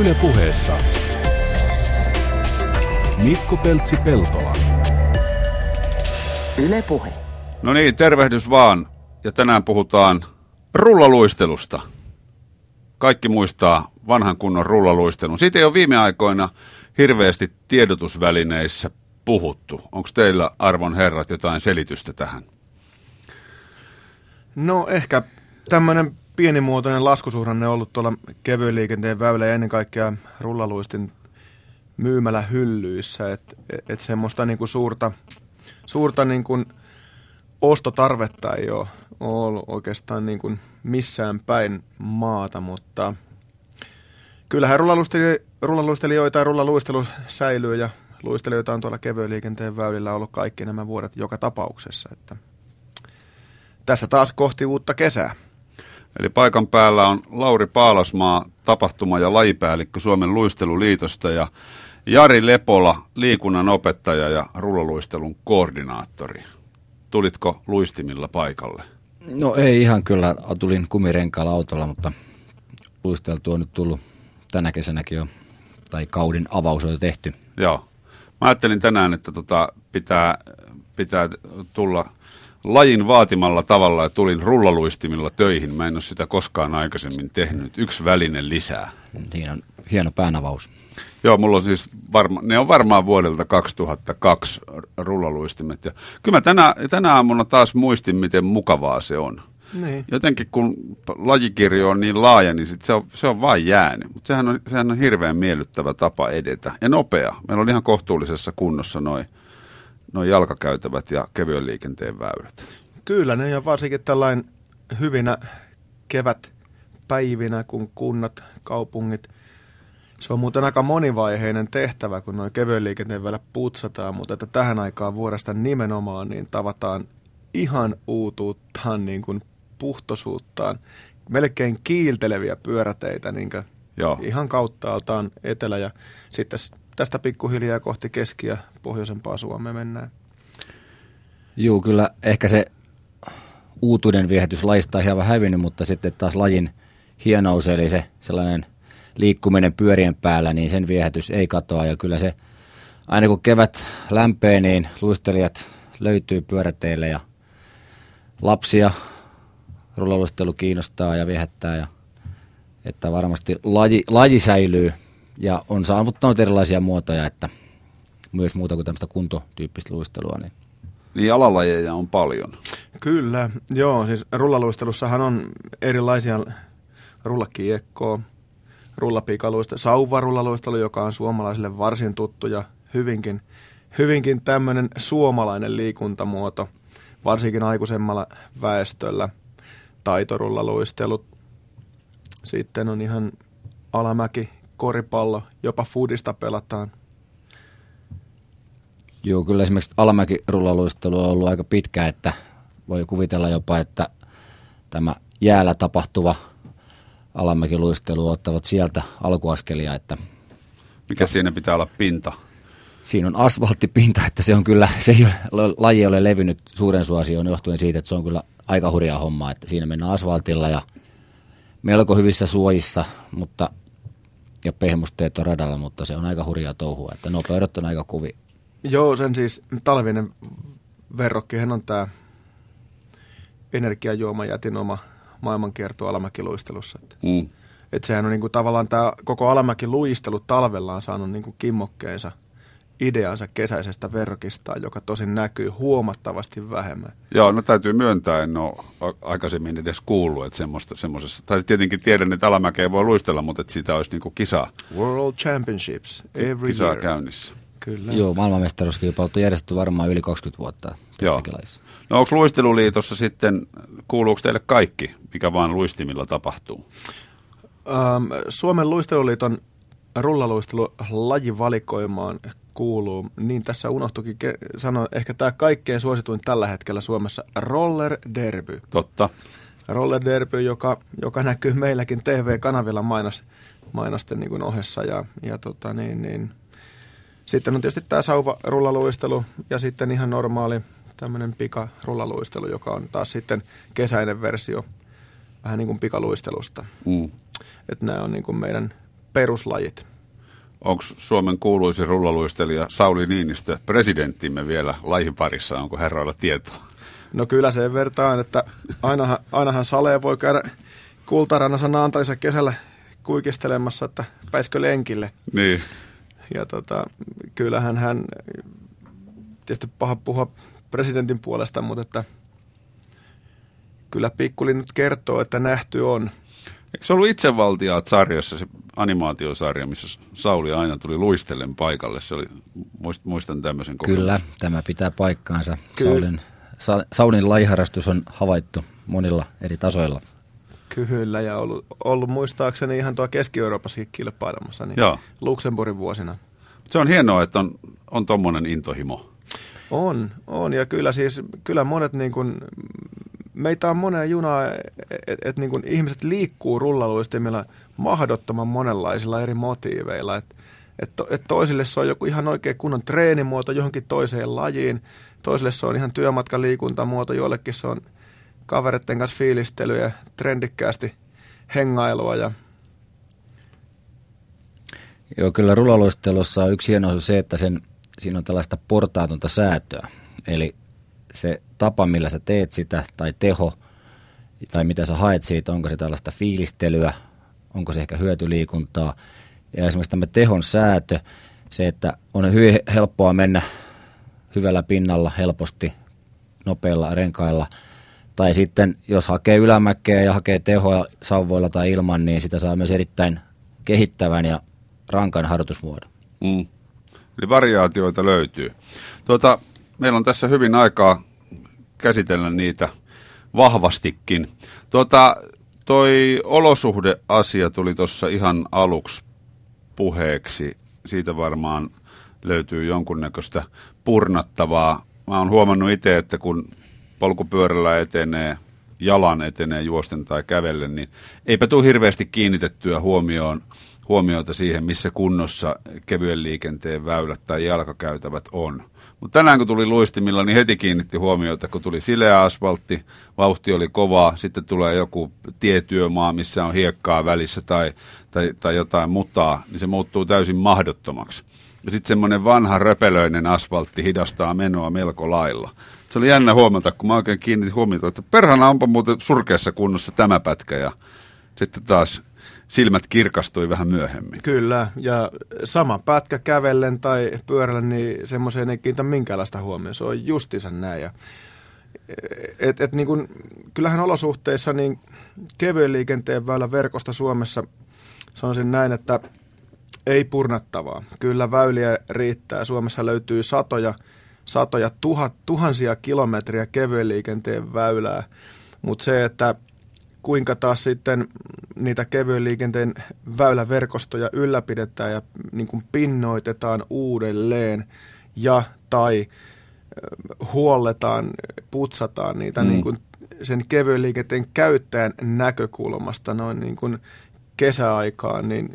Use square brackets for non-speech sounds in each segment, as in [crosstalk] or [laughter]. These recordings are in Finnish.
Yle puheessa Mikko Peltsi-Peltola. Yle Puhe. No niin, tervehdys vaan. Ja tänään puhutaan rullaluistelusta. Kaikki muistaa vanhan kunnon rullaluistelun. Siitä ei ole viime aikoina hirveästi tiedotusvälineissä puhuttu. Onko teillä, arvon herrat, jotain selitystä tähän? No ehkä tämmöinen pienimuotoinen laskusuhdanne ollut tuolla kevyen liikenteen väylä ja ennen kaikkea rullaluistin myymällä hyllyissä, että et semmoista niinku suurta, suurta niinku ostotarvetta ei ole ollut oikeastaan niinku missään päin maata, mutta kyllähän rullaluistelijoita ja rullaluistelu säilyy ja luistelijoita on tuolla kevyen liikenteen väylillä ollut kaikki nämä vuodet joka tapauksessa, että tässä taas kohti uutta kesää. Eli paikan päällä on Lauri Paalasmaa, tapahtuma- ja lajipäällikkö Suomen luisteluliitosta ja Jari Lepola, liikunnan opettaja ja rullaluistelun koordinaattori. Tulitko luistimilla paikalle? No ei ihan kyllä, tulin kumirenkaalla autolla, mutta luisteltu on nyt tullut tänä kesänäkin jo, tai kauden avaus on jo tehty. Joo. Mä ajattelin tänään, että tota pitää, pitää tulla lajin vaatimalla tavalla ja tulin rullaluistimilla töihin. Mä en ole sitä koskaan aikaisemmin tehnyt. Yksi väline lisää. Siinä on hieno päänavaus. Joo, mulla on siis varma, ne on varmaan vuodelta 2002 rullaluistimet. Ja kyllä mä tänä, tänä aamuna taas muistin, miten mukavaa se on. Niin. Jotenkin kun lajikirjo on niin laaja, niin sit se, on, se on vain jäänyt. Mutta sehän on, sehän on hirveän miellyttävä tapa edetä ja nopea. Meillä on ihan kohtuullisessa kunnossa noin noi jalkakäytävät ja kevyen liikenteen väylät. Kyllä, ne ja varsinkin tällainen hyvinä kevätpäivinä, kun kunnat, kaupungit – se on muuten aika monivaiheinen tehtävä, kun noin kevyen liikenteen vielä putsataan, mutta että tähän aikaan vuodesta nimenomaan niin tavataan ihan uutuuttaan, niin kuin puhtosuuttaan, melkein kiilteleviä pyöräteitä niin Joo. ihan kauttaaltaan etelä ja sitten tästä pikkuhiljaa kohti keski- ja pohjoisempaa Suomea mennään. Joo, kyllä ehkä se uutuuden viehätys laista on hieman hävinnyt, mutta sitten taas lajin hienous, eli se sellainen – liikkuminen pyörien päällä, niin sen viehätys ei katoa. Ja kyllä se, aina kun kevät lämpee, niin luistelijat löytyy pyöräteille ja lapsia rullaluistelu kiinnostaa ja viehättää. Ja, että varmasti laji, laji säilyy ja on saavuttanut erilaisia muotoja, että myös muuta kuin tämmöistä kuntotyyppistä luistelua. Niin. Niin alalajeja on paljon. Kyllä, joo. Siis rullaluistelussahan on erilaisia rullakiekkoa, rullapikaluista, sauvarullaluistelu, joka on suomalaisille varsin tuttu ja hyvinkin, hyvinkin tämmöinen suomalainen liikuntamuoto, varsinkin aikuisemmalla väestöllä. Taitorullaluistelut, sitten on ihan alamäki, koripallo, jopa foodista pelataan. Joo, kyllä esimerkiksi alamäki-rullaluistelu on ollut aika pitkä, että voi kuvitella jopa, että tämä jäällä tapahtuva – alamäkiluistelu ottavat sieltä alkuaskelia. Että Mikä siinä pitää olla pinta? Siinä on asfalttipinta, että se on kyllä, se ei ole, laji ei ole levinnyt suuren suosioon johtuen siitä, että se on kyllä aika hurjaa hommaa, että siinä mennään asfaltilla ja melko hyvissä suojissa, mutta ja pehmusteet on radalla, mutta se on aika hurjaa touhua, että nopeudet on aika kuvi. Joo, sen siis talvinen verrokkihan on tämä energiajuomajätin oma maailmankierto alamäkiluistelussa. Että, mm. et sehän on niinku tavallaan tämä koko alamäkiluistelu talvella on saanut niinku kimmokkeensa ideansa kesäisestä verkista, joka tosin näkyy huomattavasti vähemmän. Joo, no täytyy myöntää, en ole aikaisemmin edes kuullut, että semmoisessa, tai tietenkin tiedän, että alamäkeä voi luistella, mutta että siitä olisi niinku kisa. World Championships every Kisaa year. käynnissä. Kyllä. Joo, maailmanmestaruuskilpailut on järjestetty varmaan yli 20 vuotta tässäkin laissa. No onko luisteluliitossa sitten, kuuluuko teille kaikki, mikä vaan luistimilla tapahtuu? Ähm, Suomen luisteluliiton rullaluistelu lajivalikoimaan kuuluu, niin tässä unohtukin ke- sanoa, ehkä tämä kaikkein suosituin tällä hetkellä Suomessa, roller derby. Totta. Roller derby, joka, joka näkyy meilläkin TV-kanavilla mainos, mainosten niin kuin ohessa ja, ja tota niin, niin, sitten on tietysti tämä sauva-rullaluistelu ja sitten ihan normaali tämmöinen pikarullaluistelu, joka on taas sitten kesäinen versio vähän niin kuin pikaluistelusta. Mm. Että nämä on niin kuin meidän peruslajit. Onko Suomen kuuluisin rullaluistelija Sauli Niinistö presidenttimme vielä lajin parissa? Onko herroilla tietoa? No kyllä sen vertaan, että ainahan, ainahan Sale voi käydä kultarannassa Naantalissa kesällä kuikistelemassa, että pääskö lenkille. Niin. Ja tota, kyllähän hän, tietysti paha puhua presidentin puolesta, mutta että kyllä Pikkuli nyt kertoo, että nähty on. Eikö se ollut itsevaltiaat sarjassa, se animaatiosarja, missä Sauli aina tuli luistellen paikalle? Se oli, muistan tämmöisen kokemuksen. Kyllä, tämä pitää paikkaansa. Kyllä. Saulin, Sa, Saulin laiharastus on havaittu monilla eri tasoilla. Kyllä, ja ollut, ollut muistaakseni ihan tuo Keski-Euroopassakin kilpailemassa, niin Joo. Luxemburgin vuosina. Se on hienoa, että on, on tuommoinen intohimo. On, on, ja kyllä siis, kyllä monet niin kuin, meitä on monen junaa, että et, niin kuin ihmiset liikkuu rullaluistimilla mahdottoman monenlaisilla eri motiiveilla. Että et, et toisille se on joku ihan oikein kunnon treenimuoto johonkin toiseen lajiin, toisille se on ihan työmatkaliikuntamuoto, joillekin se on kavereiden kanssa fiilistelyä, trendikkäästi hengailua ja Joo, kyllä rullaluistelussa on yksi hieno se, että sen, siinä on tällaista portaatonta säätöä. Eli se tapa, millä sä teet sitä, tai teho, tai mitä sä haet siitä, onko se tällaista fiilistelyä, onko se ehkä hyötyliikuntaa. Ja esimerkiksi tämä tehon säätö, se, että on hyvin helppoa mennä hyvällä pinnalla helposti, nopeilla renkailla. Tai sitten, jos hakee ylämäkeä ja hakee tehoa sauvoilla tai ilman, niin sitä saa myös erittäin kehittävän ja rankan harjoitusmuodon. Mm. Eli variaatioita löytyy. Tuota, meillä on tässä hyvin aikaa käsitellä niitä vahvastikin. Tuota, toi olosuhdeasia tuli tuossa ihan aluksi puheeksi. Siitä varmaan löytyy jonkunnäköistä purnattavaa. Mä oon huomannut itse, että kun polkupyörällä etenee, jalan etenee juosten tai kävellen, niin eipä tule hirveästi kiinnitettyä huomioon, huomiota siihen, missä kunnossa kevyen liikenteen väylät tai jalkakäytävät on. Mutta tänään kun tuli luistimilla, niin heti kiinnitti huomiota, kun tuli sileä asfaltti, vauhti oli kovaa, sitten tulee joku tietyömaa, missä on hiekkaa välissä tai, tai, tai jotain mutaa, niin se muuttuu täysin mahdottomaksi. Ja sitten semmoinen vanha röpelöinen asfaltti hidastaa menoa melko lailla. Se oli jännä huomata, kun mä oikein kiinnitin huomiota, että perhana onpa muuten surkeassa kunnossa tämä pätkä ja sitten taas silmät kirkastui vähän myöhemmin. Kyllä, ja sama pätkä kävellen tai pyörällä, niin semmoiseen ei kiinnitä minkäänlaista huomioon. Se on justiinsa näin. Ja, et, et niin kun, kyllähän olosuhteissa niin kevyen liikenteen väylä verkosta Suomessa sanoisin näin, että ei purnattavaa. Kyllä väyliä riittää. Suomessa löytyy satoja, satoja tuhat, tuhansia kilometriä kevyen liikenteen väylää, mutta se, että kuinka taas sitten niitä kevyen liikenteen väyläverkostoja ylläpidetään ja niin kuin pinnoitetaan uudelleen ja tai huolletaan, putsataan niitä mm. niin kuin sen kevyen liikenteen käyttäjän näkökulmasta noin niin kuin kesäaikaan, niin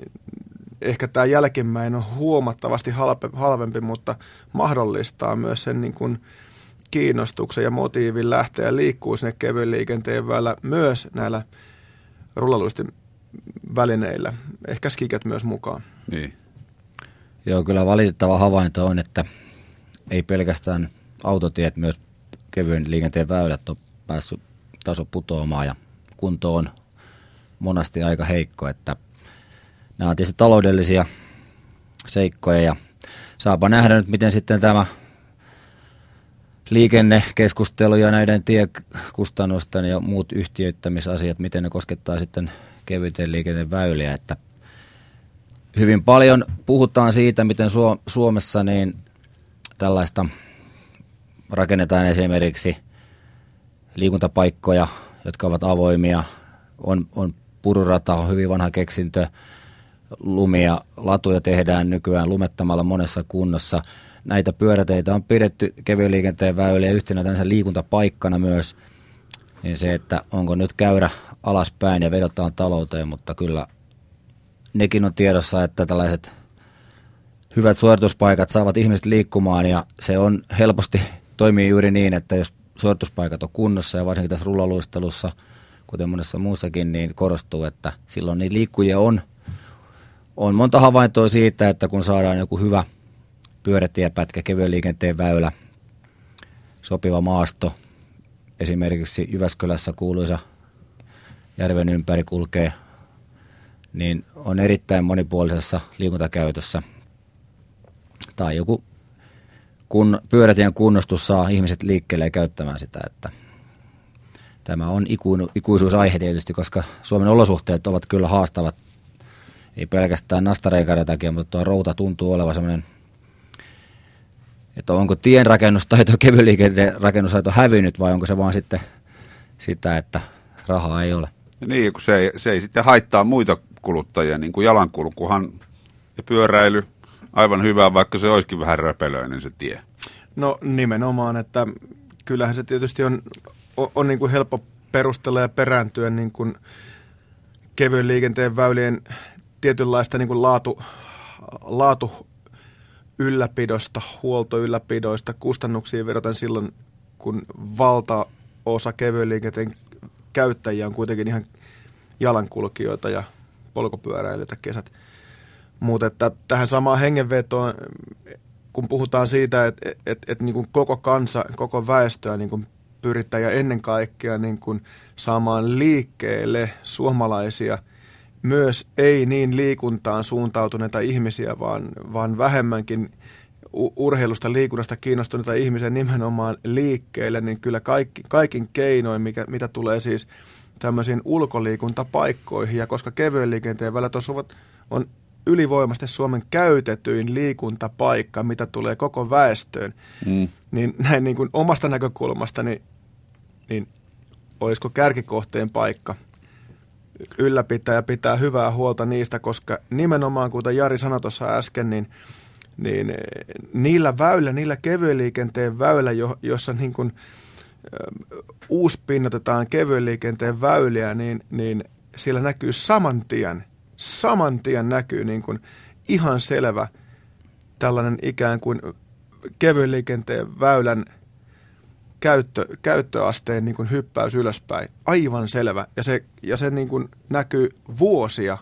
ehkä tämä jälkimmäinen on huomattavasti halvempi, mutta mahdollistaa myös sen niin kuin kiinnostuksen ja motiivin lähteä liikkuu sinne kevyen liikenteen vällä myös näillä rullaluistin välineillä. Ehkä skiket myös mukaan. Niin. Joo, kyllä valitettava havainto on, että ei pelkästään autotiet, myös kevyen liikenteen väylät on päässyt taso putoamaan ja kunto on monasti aika heikko, että nämä on tietysti taloudellisia seikkoja ja saapa nähdä nyt, miten sitten tämä liikennekeskustelu ja näiden tiekustannusten ja muut yhtiöittämisasiat, miten ne koskettaa sitten kevyten liikenteen väyliä, että hyvin paljon puhutaan siitä, miten Suomessa niin tällaista rakennetaan esimerkiksi liikuntapaikkoja, jotka ovat avoimia, on, on pururata, on hyvin vanha keksintö, lumia, latuja tehdään nykyään lumettamalla monessa kunnossa – näitä pyöräteitä on pidetty kevyen liikenteen väyliä yhtenä tämmöisen liikuntapaikkana myös, niin se, että onko nyt käyrä alaspäin ja vedotaan talouteen, mutta kyllä nekin on tiedossa, että tällaiset hyvät suorituspaikat saavat ihmiset liikkumaan ja se on helposti toimii juuri niin, että jos suorituspaikat on kunnossa ja varsinkin tässä rullaluistelussa, kuten monessa muussakin, niin korostuu, että silloin niitä liikkujia on, on monta havaintoa siitä, että kun saadaan joku hyvä pyörätiepätkä, kevyen liikenteen väylä, sopiva maasto, esimerkiksi Jyväskylässä kuuluisa järven ympäri kulkee, niin on erittäin monipuolisessa liikuntakäytössä. Tai joku kun pyörätien kunnostus saa ihmiset liikkeelle ja käyttämään sitä, että tämä on ikuisuusaihe tietysti, koska Suomen olosuhteet ovat kyllä haastavat, ei pelkästään nastareikaiden takia, mutta tuo routa tuntuu olevan sellainen, että onko tien rakennustaito, [laughs] kevyen liikenteen rakennustaito hävinnyt vai onko se vaan sitten sitä, että rahaa ei ole. Niin, kun se ei, se ei sitten haittaa muita kuluttajia, niin kuin jalankulkuhan ja pyöräily aivan hyvä, vaikka se olisikin vähän röpelöinen se tie. No nimenomaan, että kyllähän se tietysti on, on, on niin kuin helppo perustella ja perääntyä niin kuin kevyen liikenteen väylien tietynlaista niin kuin laatu, laatu ylläpidosta, huoltoylläpidoista, kustannuksiin vedoten silloin, kun valtaosa kevyen liikenteen käyttäjiä on kuitenkin ihan jalankulkijoita ja polkupyöräilijöitä kesät. Mutta että tähän samaan hengenvetoon, kun puhutaan siitä, että et, et, niin koko kansa, koko väestöä niin pyritään ja ennen kaikkea niin saamaan liikkeelle suomalaisia, myös ei niin liikuntaan suuntautuneita ihmisiä, vaan, vaan vähemmänkin urheilusta, liikunnasta kiinnostuneita ihmisiä nimenomaan liikkeelle, niin kyllä kaikki, kaikin keinoin, mikä, mitä tulee siis tämmöisiin ulkoliikuntapaikkoihin, ja koska kevyen liikenteen väylät on ylivoimasti Suomen käytetyin liikuntapaikka, mitä tulee koko väestöön, mm. niin näin niin kuin omasta näkökulmasta, niin, niin olisiko kärkikohteen paikka ylläpitää ja pitää hyvää huolta niistä, koska nimenomaan, kuten Jari sanoi tuossa äsken, niin, niin niillä väylä, niillä kevyen liikenteen väylä, jo, jossa niin kuin, uuspinnotetaan kevyen liikenteen väyliä, niin, niin siellä näkyy saman tien – saman tien näkyy niin kuin ihan selvä tällainen ikään kuin kevyen liikenteen väylän käyttö, käyttöasteen niin kuin hyppäys ylöspäin. Aivan selvä. Ja se, ja se niin kuin näkyy vuosia,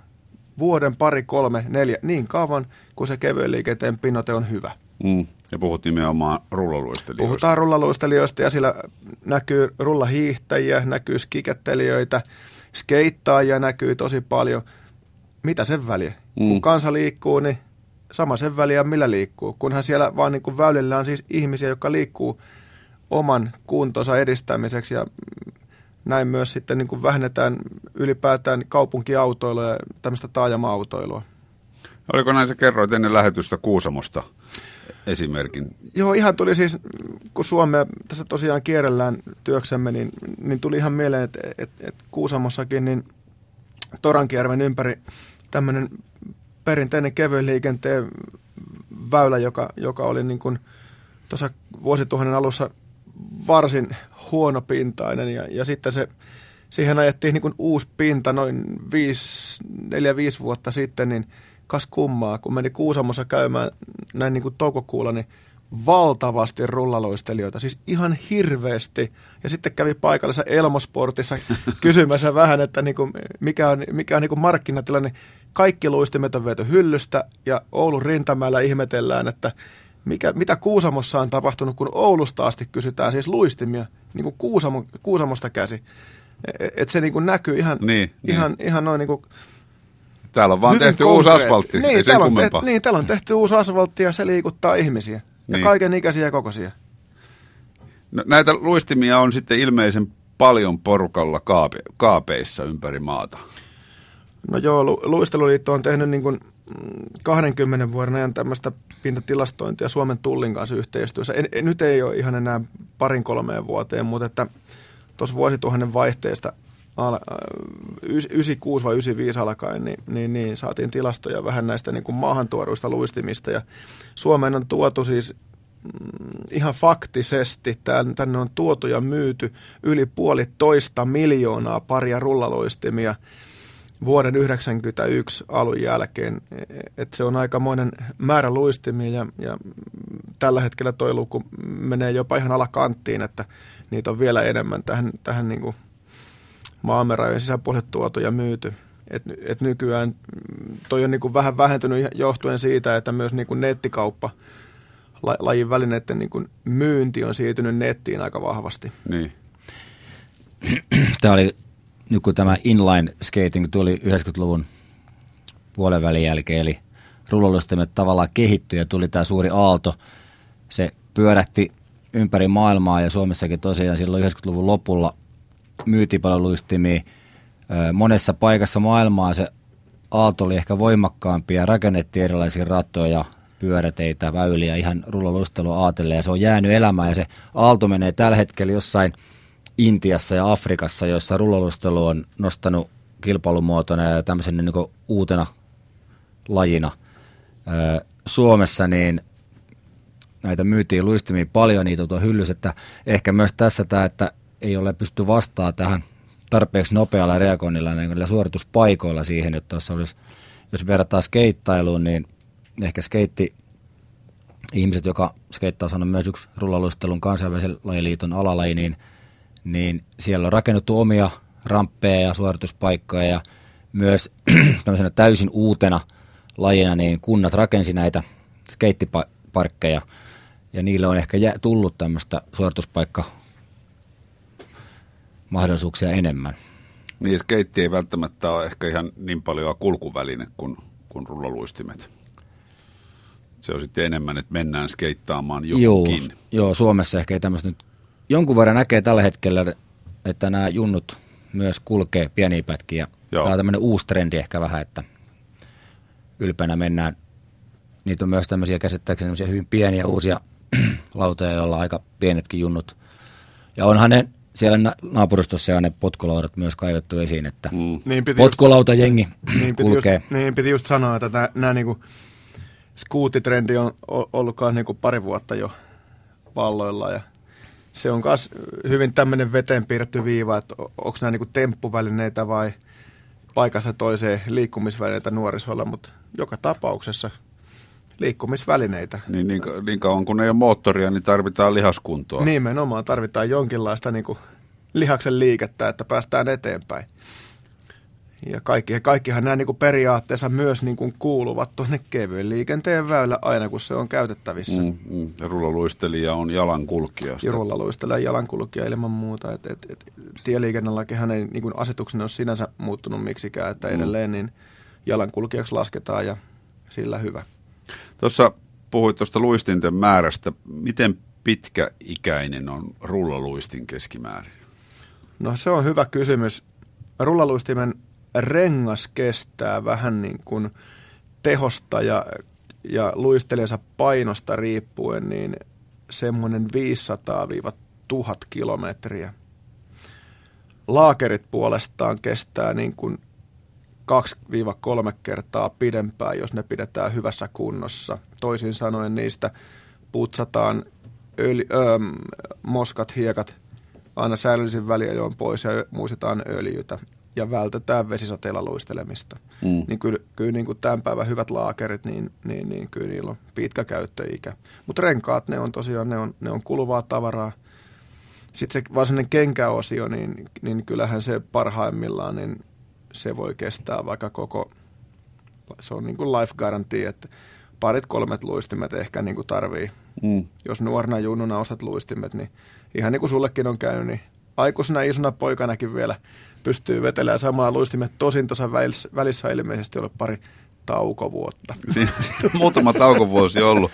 vuoden, pari, kolme, neljä, niin kauan kuin se kevyen liikenteen pinnote on hyvä. Mm. Ja puhut nimenomaan rullaluistelijoista. Puhutaan rullaluistelijoista ja sillä näkyy rullahiihtäjiä, näkyy skikettelijöitä, skeittaajia näkyy tosi paljon – mitä sen väliä? Mm. Kun kansa liikkuu, niin sama sen väliä, millä liikkuu. Kunhan siellä vaan niin kuin väylillä on siis ihmisiä, jotka liikkuu oman kuntonsa edistämiseksi ja näin myös sitten niin kuin vähennetään ylipäätään kaupunkiautoilua ja tämmöistä taajama-autoilua. Oliko näin sä kerroit ennen lähetystä Kuusamosta esimerkin? Joo, ihan tuli siis, kun Suomea tässä tosiaan kierrellään työksemme, niin, niin tuli ihan mieleen, että, että, että Kuusamossakin niin Torankierven ympäri tämmöinen perinteinen kevyen liikenteen väylä, joka, joka oli niin kuin tuossa vuosituhannen alussa varsin huonopintainen ja, ja sitten se, siihen ajettiin niin kuin uusi pinta noin 4-5 vuotta sitten, niin kas kummaa, kun meni Kuusamossa käymään näin niin kuin toukokuulla, niin valtavasti rullaloistelijoita, siis ihan hirveästi. Ja sitten kävi paikallisessa Elmosportissa [laughs] kysymässä vähän, että niin kuin, mikä on, mikä on niin kuin markkinatilanne. Kaikki luistimet on viety hyllystä ja Oulun rintamäellä ihmetellään, että mikä, mitä Kuusamossa on tapahtunut, kun Oulusta asti kysytään siis luistimia, niin kuin Kuusamo, Kuusamosta käsi. E, et se niin kuin näkyy ihan, niin, ihan, niin. ihan noin niin kuin Täällä on vaan tehty uusi asfaltti, niin, ei täällä on, tehty, niin, täällä on tehty uusi asfaltti ja se liikuttaa ihmisiä. Ja niin. kaiken ikäisiä kokoisia. No, näitä luistimia on sitten ilmeisen paljon porukalla kaape, kaapeissa ympäri maata. No joo, Lu- Luisteluliitto on tehnyt niin kuin 20 mm, vuoden ajan tämmöistä pintatilastointia Suomen Tullin kanssa yhteistyössä. En, en, nyt ei ole ihan enää parin kolmeen vuoteen, mutta että tuossa vuosituhannen vaihteesta 96 vai 95 alkaen, niin, niin, niin saatiin tilastoja vähän näistä niin kuin maahantuoduista luistimista. Ja Suomeen on tuotu siis mm, ihan faktisesti, tänne on tuotu ja myyty yli puolitoista miljoonaa paria rullaloistimia vuoden 1991 alun jälkeen. Et se on aikamoinen määrä luistimia ja, ja tällä hetkellä tuo luku menee jopa ihan alakanttiin, että niitä on vielä enemmän tähän, tähän niin kuin maamme rajojen sisäpuolelle tuotu ja myyty. Et, et nykyään toi on niin vähän vähentynyt johtuen siitä, että myös niin nettikauppa, lajin välineiden niin myynti on siirtynyt nettiin aika vahvasti. Niin. Tämä oli, nyt kun tämä inline skating tuli 90-luvun puolen välin jälkeen, eli rullaluistimet tavallaan kehittyi ja tuli tämä suuri aalto. Se pyörähti ympäri maailmaa ja Suomessakin tosiaan silloin 90-luvun lopulla myytiin paljon luistimia. Monessa paikassa maailmaa se aalto oli ehkä voimakkaampi ja rakennettiin erilaisia ratoja, pyöräteitä, väyliä ihan rullaluistelua aatelle ja se on jäänyt elämään ja se aalto menee tällä hetkellä jossain Intiassa ja Afrikassa, jossa rullaluistelu on nostanut kilpailumuotona ja tämmöisen niin uutena lajina. Suomessa niin näitä myytiin luistimia paljon, niitä on hyllys, että ehkä myös tässä tämä, että ei ole pysty vastaamaan tähän tarpeeksi nopealla reagoinnilla niin suorituspaikoilla siihen, että tuossa olisi, jos verrataan skeittailuun, niin ehkä skeitti ihmiset, joka skeittaus on myös yksi rullaluistelun kansainvälisen lajiliiton alalaji, niin, niin siellä on rakennettu omia ramppeja ja suorituspaikkoja ja myös [clears throat] tämmöisenä täysin uutena lajina, niin kunnat rakensi näitä skeittiparkkeja ja niille on ehkä tullut tämmöistä suorituspaikka mahdollisuuksia enemmän. Niin, skeitti ei välttämättä ole ehkä ihan niin paljon kulkuväline kuin, kuin rullaluistimet. Se on sitten enemmän, että mennään skeittaamaan johonkin. Joo, joo Suomessa ehkä ei tämmöistä nyt jonkun verran näkee tällä hetkellä, että nämä junnut myös kulkee pieniä pätkiä. Joo. Tämä on tämmöinen uusi trendi ehkä vähän, että ylpeänä mennään. Niitä on myös tämmöisiä käsittääkseni hyvin pieniä uusia [clears throat] lautoja, joilla on aika pienetkin junnut. Ja onhan ne siellä naapuristossa on ne potkulaudat myös kaivettu esiin, että mm. niin potkulautajengi niin kulkee. Just, niin piti just sanoa, että nämä, nämä niin skuutitrendi on ollut niinku pari vuotta jo valloilla ja se on myös hyvin tämmöinen veteen piirretty viiva, että onko nämä niinku temppuvälineitä vai paikasta toiseen liikkumisvälineitä nuorisolla, mutta joka tapauksessa liikkumisvälineitä. Niin, niin, niin kauan kun ei ole moottoria, niin tarvitaan lihaskuntoa. Nimenomaan tarvitaan jonkinlaista niin kuin lihaksen liikettä, että päästään eteenpäin. Ja kaikki, kaikkihan nämä niin kuin periaatteessa myös niin kuin kuuluvat tuonne kevyen liikenteen väylä aina, kun se on käytettävissä. Mm, mm. Ja rullaluistelija on jalankulkija. Ja rullaluistelija jalankulkija ilman muuta. Et, et, et, tieliikennelakihan ei niin kuin asetuksena ole sinänsä muuttunut miksikään, että mm. edelleen niin jalankulkijaksi lasketaan ja sillä hyvä. Tuossa puhuit tuosta luistinten määrästä. Miten pitkäikäinen on rullaluistin keskimäärin? No se on hyvä kysymys. Rullaluistimen rengas kestää vähän niin kuin tehosta ja, ja luistelijansa painosta riippuen niin semmoinen 500-1000 kilometriä. Laakerit puolestaan kestää niin kuin 2-3 kertaa pidempään, jos ne pidetään hyvässä kunnossa. Toisin sanoen niistä putsataan öljy, öö, moskat, hiekat aina säännöllisin väliajoin pois ja muistetaan öljytä ja vältetään vesisateella luistelemista. Mm. Niin kyllä, kyllä niin kuin tämän päivän hyvät laakerit, niin, niin, niin kyllä niillä on pitkä käyttöikä. Mutta renkaat, ne on tosiaan, ne on, ne on kuluvaa tavaraa. Sitten se varsinainen kenkäosio, niin, niin kyllähän se parhaimmillaan, niin se voi kestää vaikka koko, se on niin kuin life guarantee, että parit kolmet luistimet ehkä niin kuin tarvii. Mm. Jos nuorena junnuna osat luistimet, niin ihan niin kuin sullekin on käynyt, niin aikuisena isona poikanakin vielä pystyy vetelemään samaa luistimet. Tosin tuossa välissä, välissä ilmeisesti ole pari taukovuotta. On [laughs] muutama taukovuosi ollut,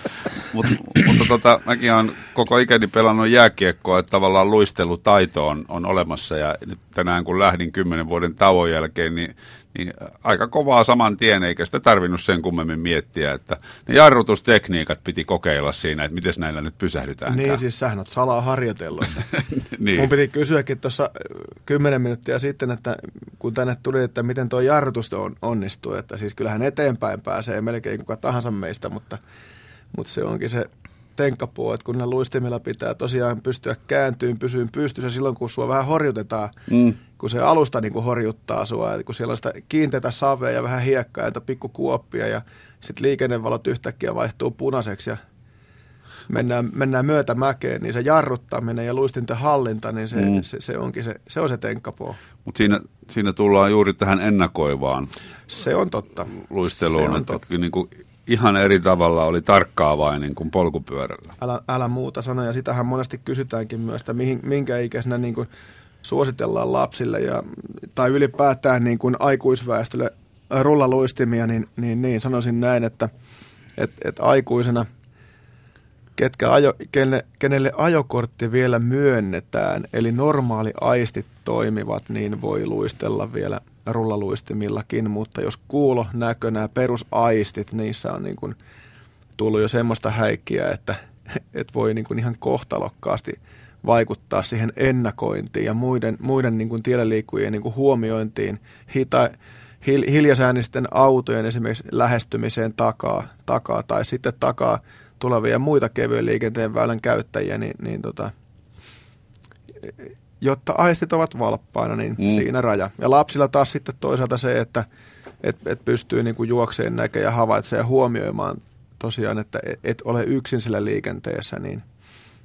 Mut, mutta tota, mäkin olen koko ikäni pelannut jääkiekkoa, että tavallaan luistelutaito on, on olemassa ja nyt tänään kun lähdin kymmenen vuoden tauon jälkeen, niin niin aika kovaa saman tien, eikä sitä tarvinnut sen kummemmin miettiä, että ne jarrutustekniikat piti kokeilla siinä, että miten näillä nyt pysähdytään. Niin, siis sähän oot salaa harjoitellut. [laughs] niin. Mun piti kysyäkin tuossa kymmenen minuuttia sitten, että kun tänne tuli, että miten tuo jarrutus on, onnistuu, että siis kyllähän eteenpäin pääsee melkein kuka tahansa meistä, mutta, mutta se onkin se tenkkapuu, että kun ne luistimilla pitää tosiaan pystyä kääntyyn, pysyyn pystyssä silloin, kun sua vähän horjutetaan, mm. kun se alusta niin kuin horjuttaa sua, että kun siellä on sitä kiinteitä savea ja vähän hiekkaa ja pikku kuoppia ja sitten liikennevalot yhtäkkiä vaihtuu punaiseksi ja mennään, mennään myötämäkeen, niin se jarruttaminen ja luistinten hallinta, niin se, mm. se, se, onkin se, se on se tenkkapoo. Mutta siinä, siinä tullaan juuri tähän ennakoivaan se on totta. luisteluun, se on että totta. Niin kuin ihan eri tavalla oli tarkkaavainen kuin polkupyörällä. Älä, älä muuta sanoa, ja sitähän monesti kysytäänkin myös, että mihin, minkä ikäisenä niin kuin suositellaan lapsille ja, tai ylipäätään niin kuin aikuisväestölle rullaluistimia, niin, niin, niin sanoisin näin, että et, et aikuisena, ketkä ajo, kenelle, kenelle ajokortti vielä myönnetään, eli normaali aistit toimivat, niin voi luistella vielä rullaluistimillakin, mutta jos kuulo, näkö, nämä perusaistit, niissä on niin kuin tullut jo semmoista häikkiä, että, että voi niin kuin ihan kohtalokkaasti vaikuttaa siihen ennakointiin ja muiden, muiden niin kuin tielläliikkujien niin kuin huomiointiin, hita, hil, hiljasäänisten autojen esimerkiksi lähestymiseen takaa, takaa tai sitten takaa tulevia muita kevyen liikenteen väylän käyttäjiä, niin, niin tota, jotta aistit ovat valppaina, niin mm. siinä raja. Ja lapsilla taas sitten toisaalta se, että et, et pystyy niin kuin juokseen näkemään ja havaitsemaan ja huomioimaan tosiaan, että et, et ole yksin sillä liikenteessä, niin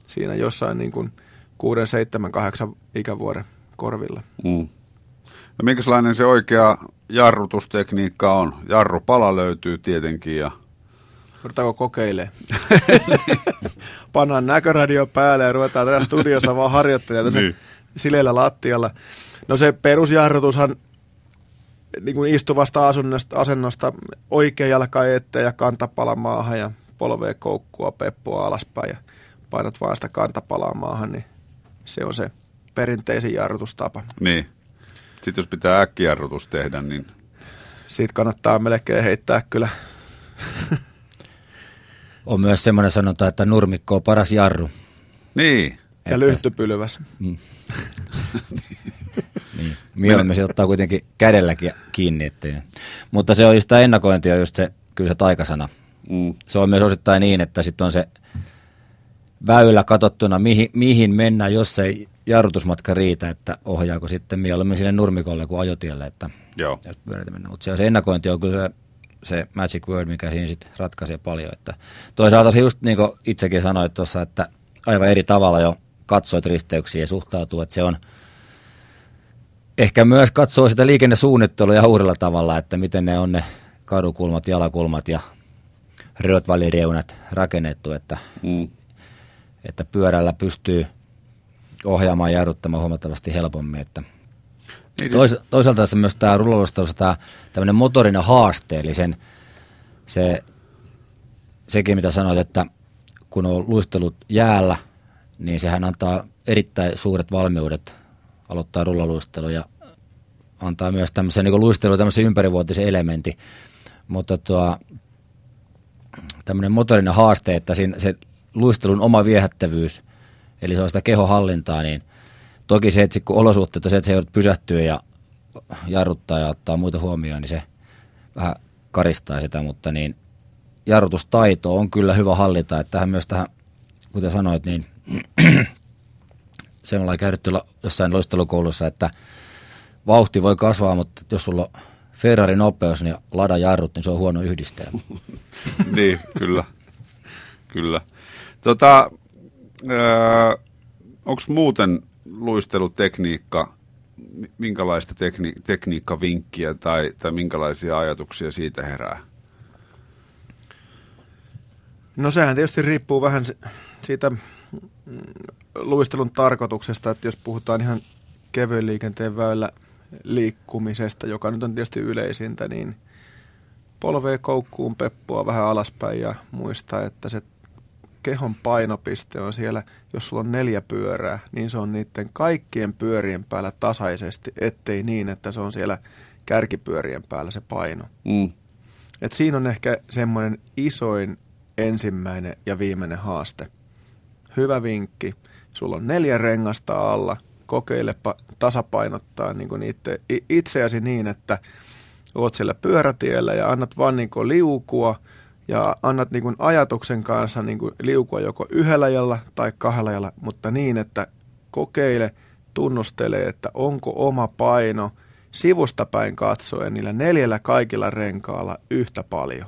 siinä jossain niin kuin 6, 7, 8 ikävuoden korvilla. Mm. No minkälainen se oikea jarrutustekniikka on? Jarrupala löytyy tietenkin ja Ruvetaanko kokeilemaan? [laughs] Pannaan näköradio päälle ja ruvetaan tässä studiossa vaan harjoittelemaan niin. Sileillä lattialla. No se perusjarrutushan niin kuin istuvasta asennosta, asennosta oikea jalka eteen ja kantapala maahan ja polvea koukkua, peppua alaspäin ja painat vaan sitä kantapalaa maahan, niin se on se perinteisin jarrutustapa. Niin. Sitten jos pitää äkkijarrutus tehdä, niin... Sitten kannattaa melkein heittää kyllä. on myös semmoinen sanonta, että nurmikko on paras jarru. Niin. Ja lyhtypylväs. Mm. [laughs] niin. Mieluummin se ottaa kuitenkin kädelläkin kiinni. Ettei. Mutta se on just tämä ennakointi on just se, kyllä se taikasana. Mm. Se on myös osittain niin, että sitten on se väylä katsottuna, mihin, mihin mennään, jos ei jarrutusmatka riitä, että ohjaako sitten mieluummin sinne nurmikolle kuin ajotielle, että Joo. Mutta se, se ennakointi on kyllä se, se magic word, mikä siinä sitten ratkaisee paljon. Että toisaalta se just niin kuin itsekin sanoit tuossa, että aivan eri tavalla jo katsoit risteyksiä ja suhtautuu, että se on ehkä myös katsoo sitä liikennesuunnittelua ja uudella tavalla, että miten ne on ne kadukulmat, jalakulmat ja röötvalireunat rakennettu, että mm että pyörällä pystyy ohjaamaan ja jarruttamaan huomattavasti helpommin. Että niin Tois, toisaalta tässä myös tämä rullaluistelussa tämä tämmöinen motorinen haaste, eli sen, se, sekin mitä sanoit, että kun on luistelut jäällä, niin sehän antaa erittäin suuret valmiudet aloittaa rullaluistelu ja antaa myös tämmöisen niin luistelu tämmöisen ympärivuotisen elementin. Mutta tuo, tämmöinen motorinen haaste, että siinä, se luistelun oma viehättävyys, eli se on sitä kehohallintaa, niin toki se, että kun olosuhteet on se, että se joudut pysähtyä ja jarruttaa ja ottaa muita huomioon, niin se vähän karistaa sitä, mutta niin jarrutustaito on kyllä hyvä hallita, että tähän myös tähän, kuten sanoit, niin [clears throat] sen ollaan käytetty jossain loistelukoulussa, että vauhti voi kasvaa, mutta jos sulla on Ferrari nopeus ja lada jarrut, niin se on huono yhdistelmä. [laughs] niin, kyllä. Kyllä. Tota, öö, onko muuten luistelutekniikka, minkälaista tekni, tekniikkavinkkiä tai, tai minkälaisia ajatuksia siitä herää? No sehän tietysti riippuu vähän siitä luistelun tarkoituksesta, että jos puhutaan ihan kevyen liikenteen väylä liikkumisesta, joka nyt on tietysti yleisintä, niin polvee koukkuun peppua vähän alaspäin ja muistaa, että se kehon painopiste on siellä, jos sulla on neljä pyörää, niin se on niiden kaikkien pyörien päällä tasaisesti, ettei niin, että se on siellä kärkipyörien päällä se paino. Mm. Et siinä on ehkä semmoinen isoin ensimmäinen ja viimeinen haaste. Hyvä vinkki. Sulla on neljä rengasta alla. Kokeilepa tasapainottaa niin itse, itseäsi niin, että oot siellä pyörätiellä ja annat vaan niin liukua – ja annat niin kuin ajatuksen kanssa niin kuin liukua joko yhdellä jalla tai kahdella jalla, mutta niin, että kokeile, tunnustele, että onko oma paino sivusta päin katsoen niillä neljällä kaikilla renkaalla yhtä paljon.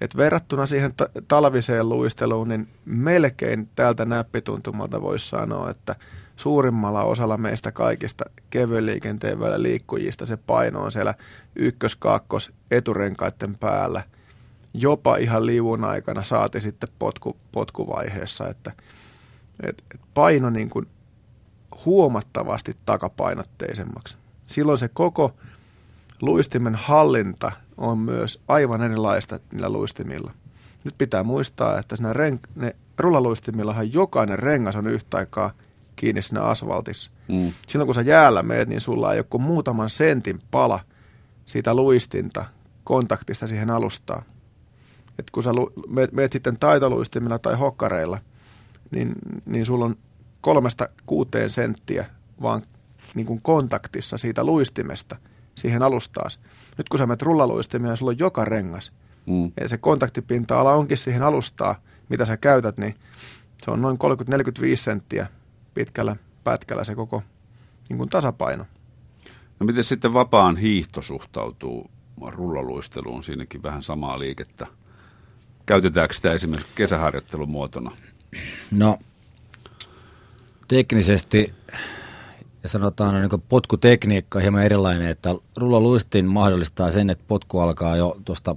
Et verrattuna siihen ta- talviseen luisteluun, niin melkein tältä näppituntumalta voisi sanoa, että suurimmalla osalla meistä kaikista kevyen liikenteen välillä liikkujista se paino on siellä ykkös, kakkos, eturenkaiden päällä. Jopa ihan liivun aikana saati sitten potku, potkuvaiheessa, että et, et paino niin kuin huomattavasti takapainotteisemmaksi. Silloin se koko luistimen hallinta on myös aivan erilaista niillä luistimilla. Nyt pitää muistaa, että siinä ren- ne rullaluistimillahan jokainen rengas on yhtä aikaa kiinni siinä asfaltissa. Mm. Silloin kun sä jäällä meet, niin sulla ei ole muutaman sentin pala siitä luistinta kontaktista siihen alustaan. Et kun sä lu- meet, meet sitten taitoluistimilla tai hokkareilla, niin, niin sulla on kolmesta kuuteen senttiä vaan niin kuin kontaktissa siitä luistimesta siihen alustaan. Nyt kun sä menet rullaluistimia ja sulla on joka rengas, mm. ja se kontaktipinta-ala onkin siihen alustaa, mitä sä käytät, niin se on noin 30-45 senttiä pitkällä pätkällä se koko niin kuin tasapaino. No miten sitten vapaan hiihto suhtautuu rullaluisteluun? Siinäkin vähän samaa liikettä. Käytetäänkö sitä esimerkiksi kesäharjoittelumuotona? No teknisesti sanotaan niin potkutekniikka hieman erilainen, että rullaluistin mahdollistaa sen, että potku alkaa jo tuosta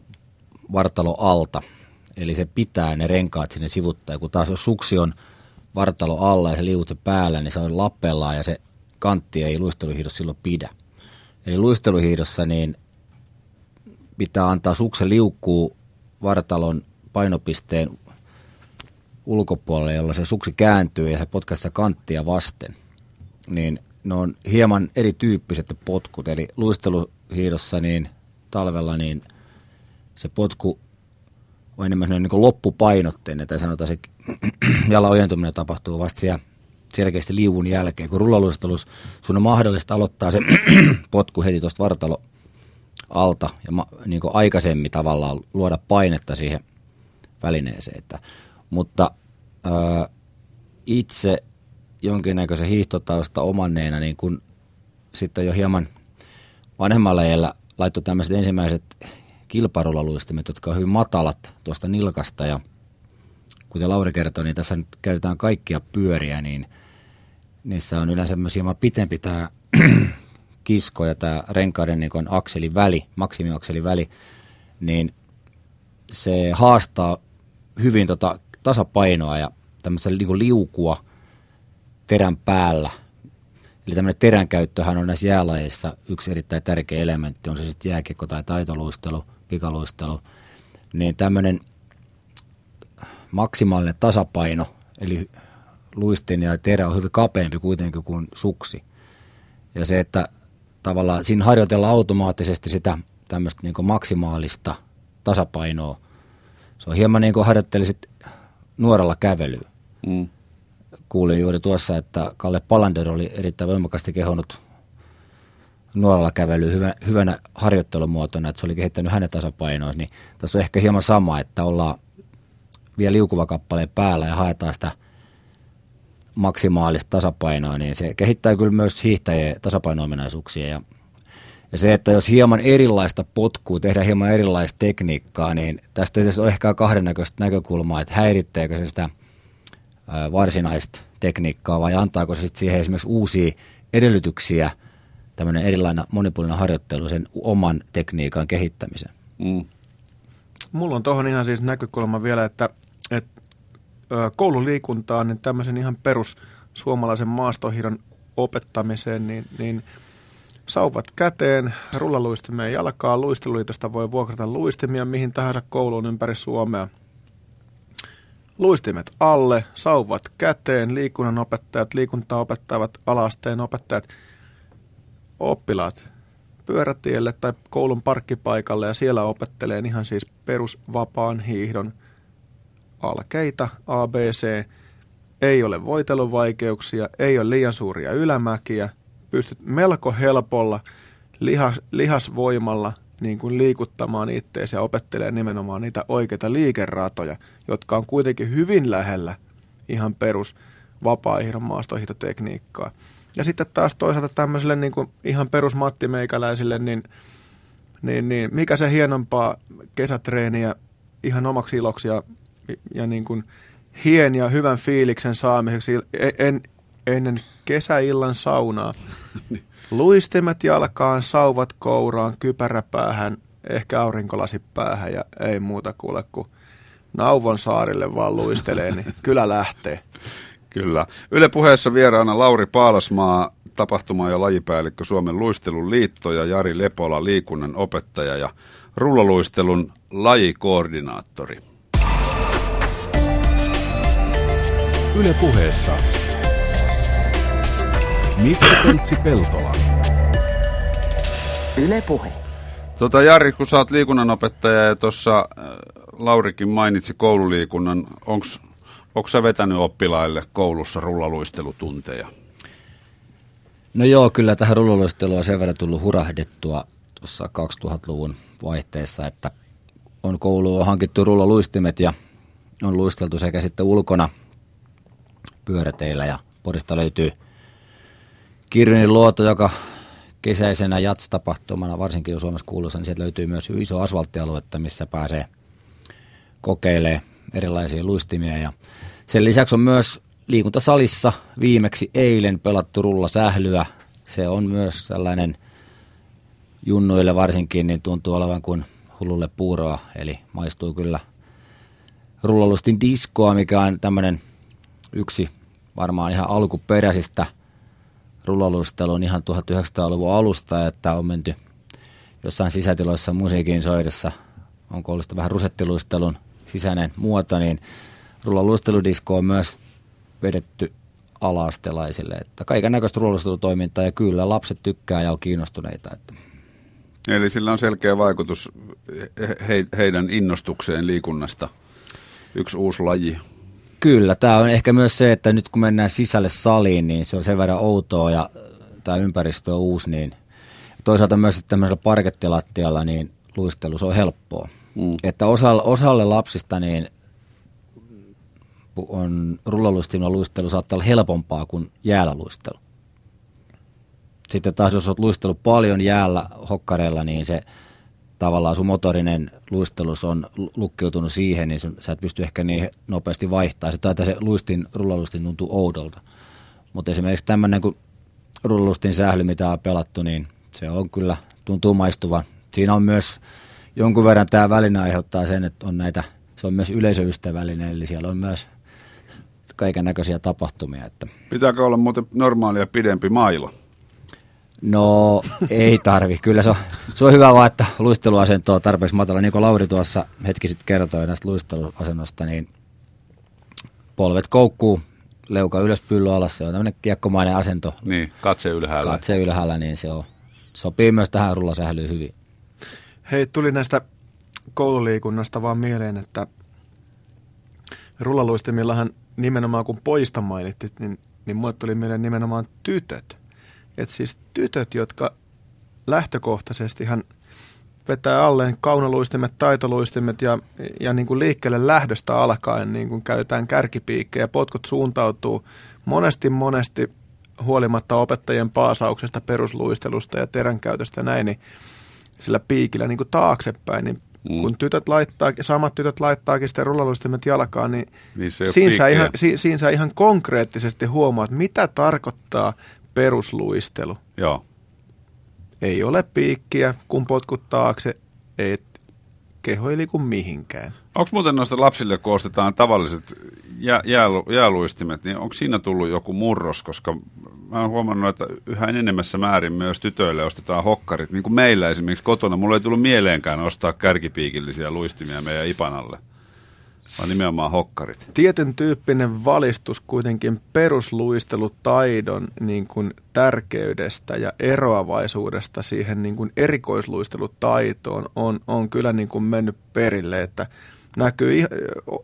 vartalo alta. Eli se pitää ne renkaat sinne sivuttaa. kun taas jos suksi on vartalo alla ja se liuut se päällä, niin se on lappellaan ja se kantti ei luisteluhiidossa silloin pidä. Eli luisteluhiidossa niin pitää antaa suksen liukkuu vartalon painopisteen ulkopuolelle, jolla se suksi kääntyy ja se potkaisee kanttia vasten. Niin ne on hieman erityyppiset potkut. Eli luisteluhiidossa niin talvella niin se potku on enemmän niin loppupainotteinen, tai sanotaan se [clears throat] jalan ojentuminen tapahtuu vasta siellä selkeästi liuvun jälkeen. Kun rullaluistelus, sun on mahdollista aloittaa se [clears throat] potku heti tuosta vartalo alta ja ma, niin aikaisemmin tavallaan luoda painetta siihen välineeseen. Että, mutta ää, itse jonkinnäköisen hiihtotausta omanneena, niin kun sitten jo hieman vanhemmalla iällä laittoi tämmöiset ensimmäiset kilparullaluistimet, jotka on hyvin matalat tuosta nilkasta. Ja kuten Lauri kertoi, niin tässä nyt käytetään kaikkia pyöriä, niin niissä on yleensä myös hieman pitempi tämä [clears throat] kisko ja tämä renkaiden niin akselin väli, maksimiakselin väli, niin se haastaa hyvin tota tasapainoa ja tämmöistä niin liukua – terän päällä. Eli tämmöinen terän käyttöhän on näissä jäälajeissa yksi erittäin tärkeä elementti, on se sitten jääkiekko tai taitoluistelu, pikaluistelu. Niin tämmöinen maksimaalinen tasapaino, eli luistin ja terä on hyvin kapeampi kuitenkin kuin suksi. Ja se, että tavallaan siinä harjoitellaan automaattisesti sitä tämmöistä niin maksimaalista tasapainoa. Se on hieman niin kuin harjoittelisit nuorella kävelyä. Mm kuulin juuri tuossa, että Kalle Palander oli erittäin voimakkaasti kehonnut nuoralla kävely hyvä, hyvänä harjoittelumuotona, että se oli kehittänyt hänen tasapainoa, niin tässä on ehkä hieman sama, että ollaan vielä liukuva kappaleen päällä ja haetaan sitä maksimaalista tasapainoa, niin se kehittää kyllä myös hiihtäjien tasapaino-ominaisuuksia. Ja ja se, että jos hieman erilaista potkua, tehdään hieman erilaista tekniikkaa, niin tästä on ehkä kahden näköistä näkökulmaa, että häiritteekö se sitä – varsinaista tekniikkaa vai antaako se siihen esimerkiksi uusia edellytyksiä, tämmöinen erilainen monipuolinen harjoittelu sen oman tekniikan kehittämisen? Mm. Mulla on tuohon ihan siis näkökulma vielä, että, että koululiikuntaan, niin tämmöisen ihan perus suomalaisen maastohiron opettamiseen, niin, niin sauvat käteen, rullaluistimeen jalkaa, luisteluliitosta voi vuokrata luistimia mihin tahansa kouluun ympäri Suomea – luistimet alle, sauvat käteen, liikunnan opettajat, liikuntaa opettavat alasteen opettajat, oppilaat pyörätielle tai koulun parkkipaikalle ja siellä opettelee ihan siis perusvapaan hiihdon alkeita, ABC, ei ole voiteluvaikeuksia, ei ole liian suuria ylämäkiä, pystyt melko helpolla lihas, lihasvoimalla niin kuin liikuttamaan itseäsi ja opettelee nimenomaan niitä oikeita liikeratoja, jotka on kuitenkin hyvin lähellä ihan perus vapaa-ihdon. Ja sitten taas toisaalta tämmöiselle niin kuin ihan perus mattimeikäläisille, niin, niin, niin mikä se hienompaa kesätreeniä ihan omaksi iloksi ja, ja niin kuin hien ja hyvän fiiliksen saamiseksi en, ennen kesäillan saunaa. [laughs] Luistimet jalkaan, sauvat kouraan, kypärä päähän, ehkä aurinkolasi päähän ja ei muuta kuule kuin Nauvon saarille vaan luistelee, niin [laughs] kyllä lähtee. Kyllä. Yle puheessa vieraana Lauri Paalasmaa, tapahtuma- ja lajipäällikkö Suomen luistelun liitto ja Jari Lepola, liikunnan opettaja ja rullaluistelun lajikoordinaattori. Yle puheessa Mikko Peltsi-Peltola. Yle Puhe. Tota Jari, kun sä oot liikunnanopettaja ja tuossa äh, Laurikin mainitsi koululiikunnan, onko sä vetänyt oppilaille koulussa rullaluistelutunteja? No joo, kyllä tähän rullaluisteluun on sen verran tullut hurahdettua tuossa 2000-luvun vaihteessa, että on kouluun hankittu rullaluistimet ja on luisteltu sekä sitten ulkona pyöräteillä ja Porista löytyy Kirjunin luoto, joka kesäisenä jats-tapahtumana, varsinkin jo Suomessa kuuluisa, niin sieltä löytyy myös iso asfalttialuetta, missä pääsee kokeilemaan erilaisia luistimia. Ja sen lisäksi on myös liikuntasalissa viimeksi eilen pelattu rulla sählyä. Se on myös sellainen junnuille varsinkin, niin tuntuu olevan kuin hullulle puuroa, eli maistuu kyllä rullalustin diskoa, mikä on tämmöinen yksi varmaan ihan alkuperäisistä – rullaluistelun ihan 1900-luvun alusta, että on menty jossain sisätiloissa musiikin soidessa, on ollut vähän rusettiluistelun sisäinen muoto, niin rullaluisteludisko on myös vedetty alastelaisille. Että kaiken näköistä rullaluistelutoimintaa ja kyllä lapset tykkää ja on kiinnostuneita. Että. Eli sillä on selkeä vaikutus he, heidän innostukseen liikunnasta. Yksi uusi laji Kyllä, tämä on ehkä myös se, että nyt kun mennään sisälle saliin, niin se on sen verran outoa ja tämä ympäristö on uusi, niin toisaalta myös tämmöisellä parkettilattialla niin luistelu se on helppoa. Mm. Että osalle, osalle lapsista niin on rullaluistimella luistelu saattaa olla helpompaa kuin jäällä luistelu. Sitten taas jos olet luistellut paljon jäällä hokkareilla, niin se tavallaan sun motorinen luistelus on lukkiutunut siihen, niin sun, sä et pysty ehkä niin nopeasti vaihtaa. Sitten että se luistin, rullalustin tuntuu oudolta. Mutta esimerkiksi tämmöinen kuin rullalustin sähly, mitä on pelattu, niin se on kyllä, tuntuu maistuvan. Siinä on myös jonkun verran tämä väline aiheuttaa sen, että on näitä, se on myös yleisöystävällinen, eli siellä on myös kaiken näköisiä tapahtumia. Että. Pitääkö olla muuten normaalia pidempi maila? No ei tarvi. Kyllä se on, se on hyvä vaan, että luisteluasento on tarpeeksi matala. Niin kuin Lauri tuossa hetki sitten kertoi näistä luisteluasennosta, niin polvet koukkuu, leuka ylös, pylly alas. Se on tämmöinen kiekkomainen asento. Niin, katse ylhäällä. Katse ylhäällä, niin se on, sopii myös tähän rullasählyyn hyvin. Hei, tuli näistä koululiikunnasta vaan mieleen, että rullaluistimillahan nimenomaan kun poista mainittit, niin, niin mulle tuli mieleen nimenomaan tytöt. Että siis tytöt, jotka lähtökohtaisesti ihan vetää alleen kaunoluistimet, taitoluistimet ja, ja niin kuin liikkeelle lähdöstä alkaen niin kuin käytetään kärkipiikkejä, potkut suuntautuu monesti monesti huolimatta opettajien paasauksesta, perusluistelusta ja teränkäytöstä ja näin, niin sillä piikillä niin kuin taaksepäin, niin mm. kun tytöt laittaa, samat tytöt laittaakin sitten rullaluistimet jalkaan, niin, niin siinä, sä ihan, si, siinä sä ihan konkreettisesti huomaat, mitä tarkoittaa perusluistelu. Joo. Ei ole piikkiä, kun potkut taakse, et keho ei liiku mihinkään. Onko muuten noista lapsille, kun ostetaan tavalliset jää, jää, jääluistimet, niin onko siinä tullut joku murros, koska mä oon huomannut, että yhä enemmässä määrin myös tytöille ostetaan hokkarit, niin kuin meillä esimerkiksi kotona. Mulla ei tullut mieleenkään ostaa kärkipiikillisiä luistimia meidän Ipanalle vaan nimenomaan hokkarit. Tietyn tyyppinen valistus kuitenkin perusluistelutaidon niin kuin tärkeydestä ja eroavaisuudesta siihen niin kuin erikoisluistelutaitoon on, on kyllä niin kuin mennyt perille, että näkyy,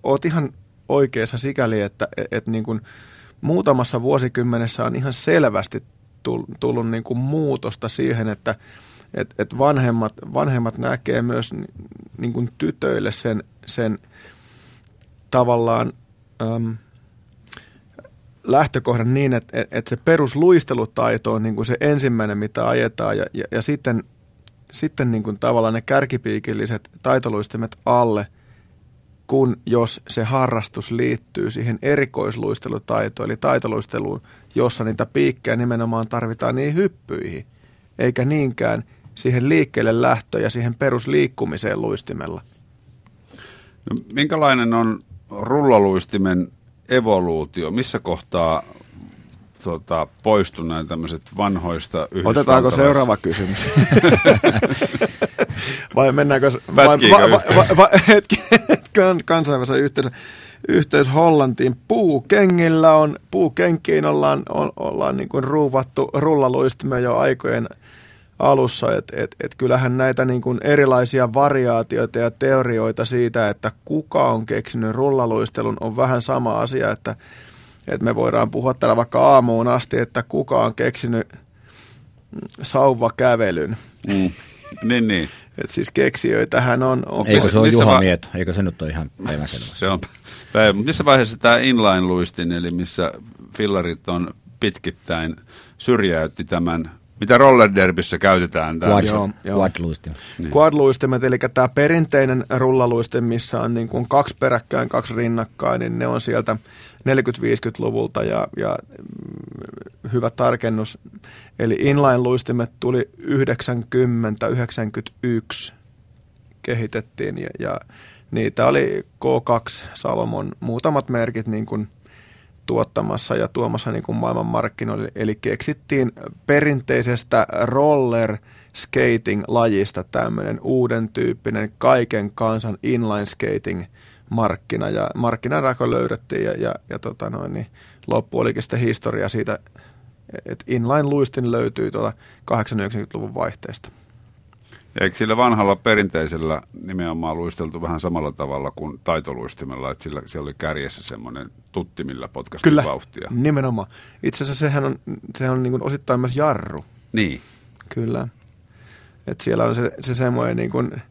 oot ihan oikeassa sikäli, että et niin kuin muutamassa vuosikymmenessä on ihan selvästi tullut niin kuin muutosta siihen, että et, et vanhemmat, vanhemmat näkee myös niin kuin tytöille sen, sen – tavallaan äm, lähtökohdan niin, että, että se perusluistelutaito on niin kuin se ensimmäinen, mitä ajetaan ja, ja, ja sitten, sitten niin kuin tavallaan ne kärkipiikilliset taitoluistimet alle kun jos se harrastus liittyy siihen erikoisluistelutaitoon, eli taitoluisteluun, jossa niitä piikkejä nimenomaan tarvitaan niin hyppyihin, eikä niinkään siihen liikkeelle lähtö ja siihen perusliikkumiseen luistimella. No, minkälainen on rullaluistimen evoluutio? Missä kohtaa tota, poistuneet tämmöiset vanhoista Otetaanko seuraava kysymys? [laughs] vai mennäänkö... Vai, vai, vai, hetki, kansainvälisen yhteys, yhteys Hollantiin. Puukengillä on, puukenkiin ollaan, on, ollaan niin kuin ruuvattu rullaluistimme jo aikojen alussa, että et, et kyllähän näitä niin kuin erilaisia variaatioita ja teorioita siitä, että kuka on keksinyt rullaluistelun, on vähän sama asia, että että me voidaan puhua täällä vaikka aamuun asti, että kuka on keksinyt sauvakävelyn. Mm. niin, niin. Et siis keksijöitähän on. on Eikö se ole Juha va- Mieto? Eikö se nyt ole ihan päiväselvä? se on päivä. Mutta missä vaiheessa tämä inline-luistin, eli missä fillarit on pitkittäin, syrjäytti tämän mitä roller derbissä käytetään? Quad, joo, joo. Quad-luistin. Niin. Quad-luistimet, eli tämä perinteinen rullaluistin, missä on niin kuin kaksi peräkkäin, kaksi rinnakkain, niin ne on sieltä 40-50-luvulta ja, ja mm, hyvä tarkennus. Eli inline-luistimet tuli 90-91 kehitettiin ja, ja niitä oli K2, Salomon, muutamat merkit niin kuin tuottamassa ja tuomassa niin kuin maailmanmarkkinoille. Eli keksittiin perinteisestä roller skating-lajista tämmöinen uuden tyyppinen kaiken kansan inline skating – markkina ja markkinarako löydettiin ja, ja, ja tota noin, niin loppu olikin sitten historia siitä, että inline-luistin löytyy tuolla 80-90-luvun vaihteesta. Eikö sillä vanhalla perinteisellä nimenomaan luisteltu vähän samalla tavalla kuin taitoluistimella, että sillä, siellä oli kärjessä semmoinen tutti, millä potkasti Kyllä, vauhtia? nimenomaan. Itse asiassa sehän on, se on niin kuin osittain myös jarru. Niin. Kyllä. että siellä on se, se semmoinen niin kuin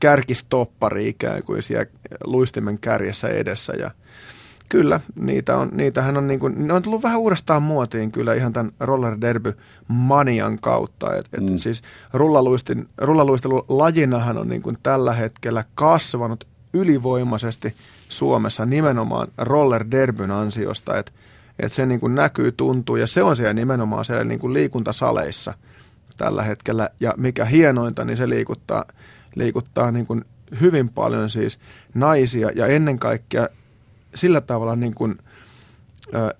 kärkistoppari ikään kuin siellä luistimen kärjessä edessä ja Kyllä, niitä on, niitähän on, niin kuin, ne on tullut vähän uudestaan muotiin kyllä ihan tämän roller derby manian kautta. Et, et mm. Siis rullaluistin, rullaluistelu lajinahan on niin kuin tällä hetkellä kasvanut ylivoimaisesti Suomessa nimenomaan roller derbyn ansiosta, että et se niin kuin näkyy, tuntuu ja se on siellä nimenomaan siellä niin kuin liikuntasaleissa tällä hetkellä. Ja mikä hienointa, niin se liikuttaa – liikuttaa niin kuin hyvin paljon siis naisia ja ennen kaikkea sillä tavalla niin kuin,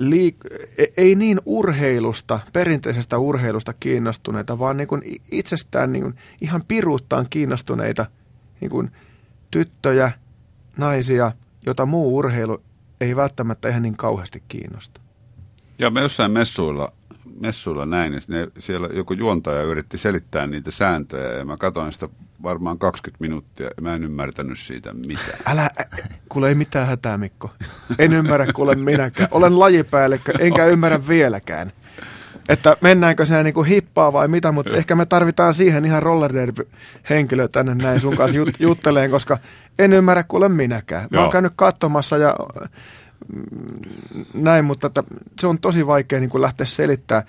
liik- e, ei niin urheilusta, perinteisestä urheilusta kiinnostuneita, vaan niin kuin itsestään niin kuin ihan piruuttaan kiinnostuneita niin kuin tyttöjä, naisia, jota muu urheilu ei välttämättä ihan niin kauheasti kiinnosta. Ja me jossain messuilla messuilla näin, niin siellä joku juontaja yritti selittää niitä sääntöjä ja mä katsoin sitä varmaan 20 minuuttia ja mä en ymmärtänyt siitä mitään. Älä, kuule ei mitään hätää Mikko. En ymmärrä kuule minäkään. Olen lajipäällikkö, enkä ymmärrä vieläkään. Että mennäänkö se niin kuin hippaa vai mitä, mutta ehkä me tarvitaan siihen ihan roller henkilö tänne näin sun kanssa jut- jutteleen, koska en ymmärrä kuule minäkään. Mä oon käynyt katsomassa ja Mm, näin, mutta että se on tosi vaikea niin kuin lähteä selittämään.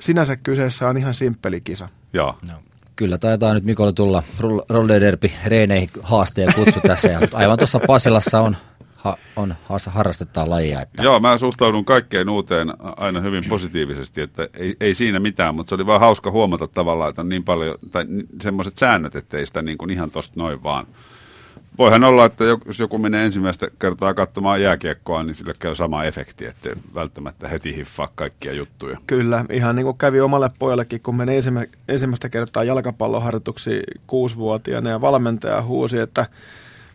Sinänsä kyseessä on ihan simppeli kisa. Joo. No. Kyllä taitaa nyt Mikolle tulla Roller Derby reeneihin haaste ja kutsu tässä. Ja aivan tuossa Pasilassa on, ha, on harrastetaan lajia. Että... Joo, mä suhtaudun kaikkeen uuteen aina hyvin positiivisesti, että ei, ei siinä mitään, mutta se oli vaan hauska huomata tavallaan, että on niin paljon, tai semmoiset säännöt, ettei sitä niin kuin ihan tosta noin vaan – voihan olla, että jos joku menee ensimmäistä kertaa katsomaan jääkiekkoa, niin sille käy sama efekti, että välttämättä heti hiffaa kaikkia juttuja. Kyllä, ihan niin kuin kävi omalle pojallekin, kun meni ensimmäistä kertaa jalkapalloharjoituksi kuusivuotiaana ja valmentaja huusi, että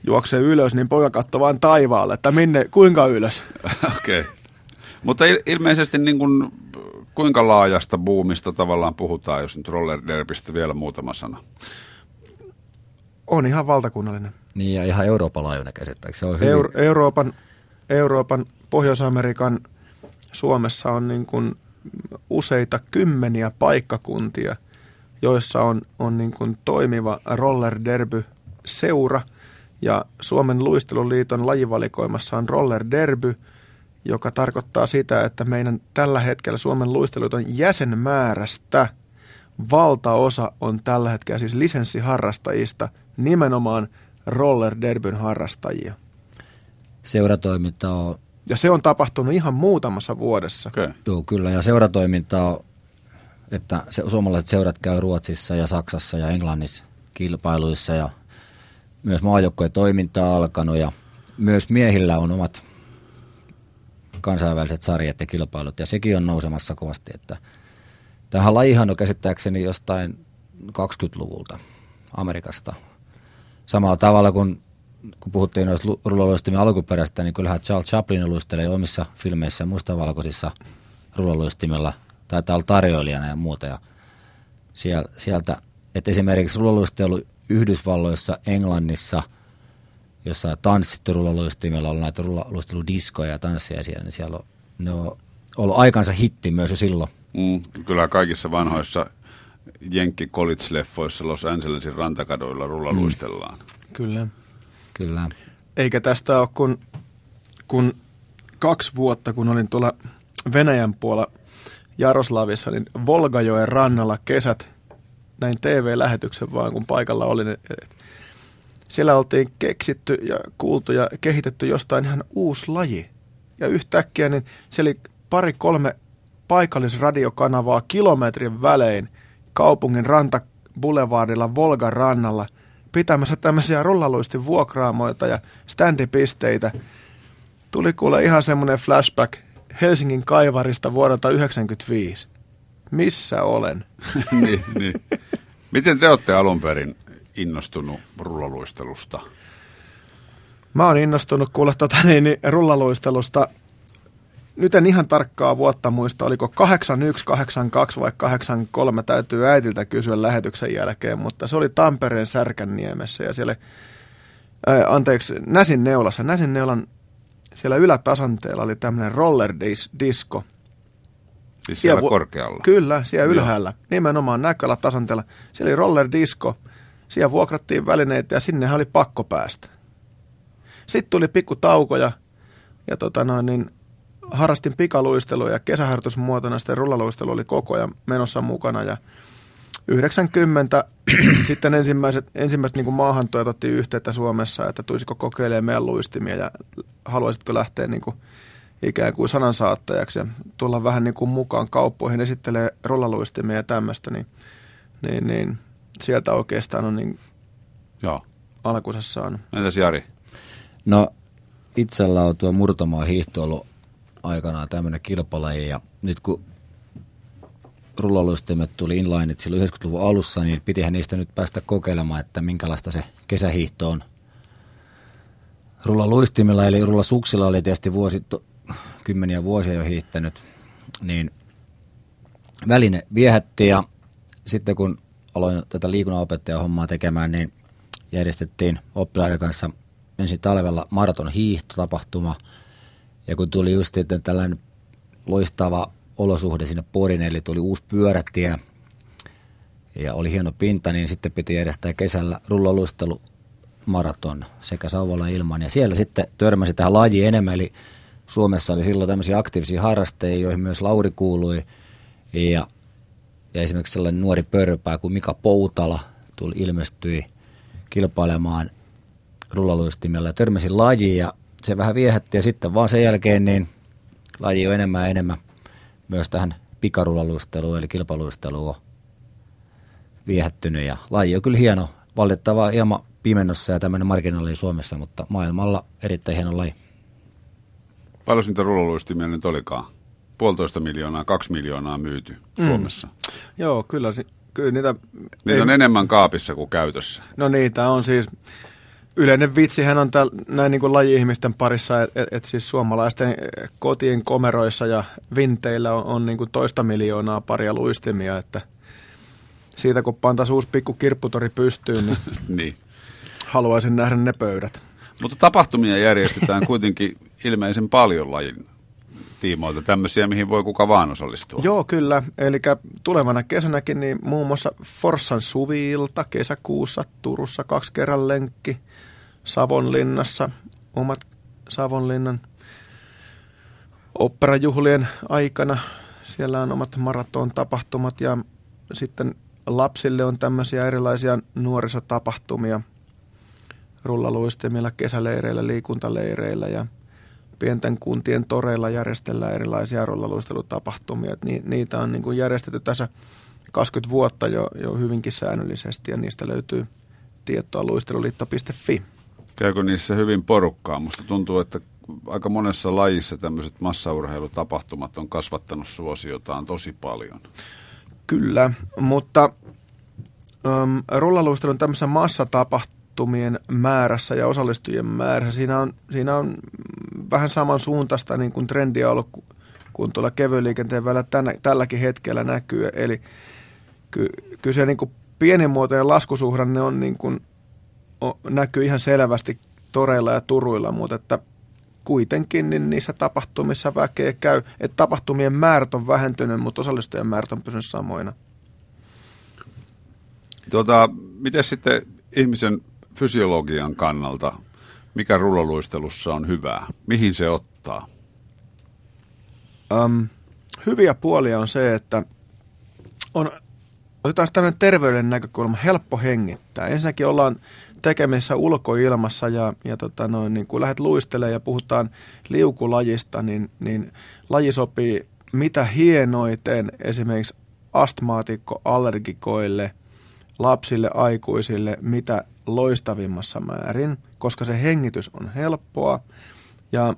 juoksee ylös, niin poika katsoi vain taivaalle, että minne, kuinka ylös. [laughs] Okei. Okay. Mutta il- ilmeisesti niin kuin, kuinka laajasta buumista tavallaan puhutaan, jos nyt roller vielä muutama sana? On ihan valtakunnallinen. Niin ja ihan Euroopan laajuinen käsittääkö se on hyvin... Euro- Euroopan, Euroopan, Pohjois-Amerikan, Suomessa on niin kuin useita kymmeniä paikkakuntia, joissa on, on niin kuin toimiva roller derby seura ja Suomen luisteluliiton lajivalikoimassa on roller derby, joka tarkoittaa sitä, että meidän tällä hetkellä Suomen luisteluliiton jäsenmäärästä valtaosa on tällä hetkellä siis lisenssiharrastajista nimenomaan – roller derbyn harrastajia. Seuratoiminta on... Ja se on tapahtunut ihan muutamassa vuodessa. Okay. Joo, kyllä. Ja seuratoiminta on, että se, suomalaiset seurat käy Ruotsissa ja Saksassa ja Englannissa kilpailuissa ja myös maajoukkojen toiminta on alkanut ja myös miehillä on omat kansainväliset sarjat ja kilpailut ja sekin on nousemassa kovasti, että tämähän lajihan on käsittääkseni jostain 20-luvulta Amerikasta. Samalla tavalla kuin kun puhuttiin noista rullaloistimien alkuperäistä, niin kyllähän Charles Chaplin luistelee omissa filmeissä mustavalkoisissa rullaloistimilla, taitaa olla tarjoilijana ja muuta. Ja sieltä, että esimerkiksi rullaluistelu Yhdysvalloissa, Englannissa, jossa tanssittu rullaluistimilla on näitä rullaluisteludiskoja ja tansseja siellä, niin siellä on, ne on ollut aikansa hitti myös jo silloin. Mm, kyllä kaikissa vanhoissa Jenkki College-leffoissa Los Angelesin rantakadoilla rullaluistellaan. Mm. Kyllä. Kyllä. Eikä tästä ole kun, kun kaksi vuotta, kun olin tuolla Venäjän puolella Jaroslavissa, niin Volgajoen rannalla kesät näin TV-lähetyksen vaan, kun paikalla olin. Siellä oltiin keksitty ja kuultu ja kehitetty jostain ihan uusi laji. Ja yhtäkkiä niin siellä oli pari-kolme paikallisradiokanavaa kilometrin välein kaupungin ranta Boulevardilla Volgan rannalla pitämässä tämmöisiä rullaluistin vuokraamoita ja standipisteitä. Tuli kuule ihan semmoinen flashback Helsingin kaivarista vuodelta 1995. Missä olen? [laughs] niin, niin. Miten te olette alun perin innostunut rullaluistelusta? Mä oon innostunut kuulla tota, niin, niin, rullaluistelusta. Nyt en ihan tarkkaa vuotta muista, oliko 81, 82 vai 83, täytyy äitiltä kysyä lähetyksen jälkeen, mutta se oli Tampereen Särkänniemessä ja siellä, ää, anteeksi, Näsin neulassa. Näsin neulan siellä ylätasanteella oli tämmöinen roller disco. Siis siellä vu- korkealla? Kyllä, siellä ylhäällä. Joo. Nimenomaan näköllä tasanteella. Siellä oli roller disco. Siellä vuokrattiin välineitä ja sinne oli pakko päästä. Sitten tuli pikku tauko ja, ja tota noin, niin harrastin pikaluistelua ja kesäharjoitusmuotona sitten rullaluistelu oli koko ajan menossa mukana ja 90 [clears throat] sitten ensimmäiset, ensimmäiset niin maahantuojat otti yhteyttä Suomessa, että tulisiko kokeilemaan meidän luistimia ja haluaisitko lähteä niin kuin ikään kuin sanansaattajaksi ja tulla vähän niin kuin mukaan kauppoihin, esittelee rollaluistimia ja tämmöistä, niin, niin, niin sieltä oikeastaan on niin Joo. alkunsa saanut. Entäs Jari? No itsellä on tuo murtomaa hiihto ollut aikanaan tämmöinen kilpalaji ja nyt kun rullaluistimet tuli inlineit silloin 90-luvun alussa, niin pitihän niistä nyt päästä kokeilemaan, että minkälaista se kesähiihto on. Rullaluistimilla eli rullasuksilla oli tietysti vuosi, kymmeniä vuosia jo hiihtänyt, niin väline viehätti ja sitten kun aloin tätä liikunnanopettajan hommaa tekemään, niin järjestettiin oppilaiden kanssa ensin talvella maraton hiihtotapahtuma ja kun tuli just sitten tällainen loistava olosuhde sinne Porin, eli tuli uusi pyörätie ja oli hieno pinta, niin sitten piti järjestää kesällä rulloluistelu maraton sekä Sauvolla ilman. Ja siellä sitten törmäsi tähän lajiin enemmän, eli Suomessa oli silloin tämmöisiä aktiivisia harrastajia, joihin myös Lauri kuului. Ja, ja esimerkiksi sellainen nuori pörpää kuin Mika Poutala tuli, ilmestyi kilpailemaan rullaluistimella ja törmäsin lajiin ja se vähän viehätti ja sitten vaan sen jälkeen niin laji on enemmän ja enemmän myös tähän pikarullaluisteluun eli kilpaluisteluun viehättynyt ja laji on kyllä hieno, valitettava hieman pimennossa ja tämmöinen marginaali Suomessa, mutta maailmalla erittäin hieno laji. Paljon niitä rullaluistimia nyt olikaan? Puolitoista miljoonaa, kaksi miljoonaa myyty mm. Suomessa. Joo, kyllä, kyllä niitä... Niitä ei, on enemmän kaapissa kuin käytössä. No niitä on siis... Yleinen vitsihän on täl, näin niin kuin laji-ihmisten parissa, että et, et siis suomalaisten kotien komeroissa ja vinteillä on, on niin kuin toista miljoonaa paria luistimia, että siitä kun pantaisi uusi pikku kirpputori pystyyn, niin, [laughs] niin. haluaisin nähdä ne pöydät. Mutta tapahtumia järjestetään kuitenkin ilmeisen paljon lajin tiimoilta, tämmöisiä, mihin voi kuka vaan osallistua. Joo, kyllä. Eli tulevana kesänäkin niin muun muassa Forssan suviilta kesäkuussa Turussa kaksi kerran lenkki, Savonlinnassa omat Savonlinnan operajuhlien aikana. Siellä on omat maraton tapahtumat ja sitten lapsille on tämmöisiä erilaisia nuorisotapahtumia – rullaluistimilla, kesäleireillä, liikuntaleireillä ja pienten kuntien toreilla järjestellään erilaisia rullaluistelutapahtumia. Ni, niitä on niin kuin järjestetty tässä 20 vuotta jo, jo hyvinkin säännöllisesti ja niistä löytyy tietoa luisteluliitto.fi. Käykö niissä hyvin porukkaa? Musta tuntuu, että aika monessa lajissa tämmöiset massaurheilutapahtumat on kasvattanut suosiotaan tosi paljon. Kyllä, mutta um, rullaluistelun tämmöisessä massatapahtumien määrässä ja osallistujien määrässä, siinä on, siinä on vähän samansuuntaista niin kuin trendiä ollut kuin tuolla kevyen liikenteen välillä tänä, tälläkin hetkellä näkyy. Eli ky, kyllä se niin kuin pienimuotoinen laskusuhdanne on niin kuin, on, näkyy ihan selvästi toreilla ja turuilla, mutta että kuitenkin niin niissä tapahtumissa väkeä käy, että tapahtumien määrät on vähentynyt, mutta osallistujien määrät on pysynyt samoina. Tuota, miten sitten ihmisen fysiologian kannalta, mikä rullaluistelussa on hyvää? Mihin se ottaa? Um, hyviä puolia on se, että on, otetaan tämmöinen terveyden näkökulma, helppo hengittää. Ensinnäkin ollaan tekemisissä ulkoilmassa ja, ja tota noin, niin kun lähdet luistelemaan ja puhutaan liukulajista, niin, niin laji sopii mitä hienoiten esimerkiksi astmaatikko-allergikoille, lapsille, aikuisille, mitä loistavimmassa määrin, koska se hengitys on helppoa ja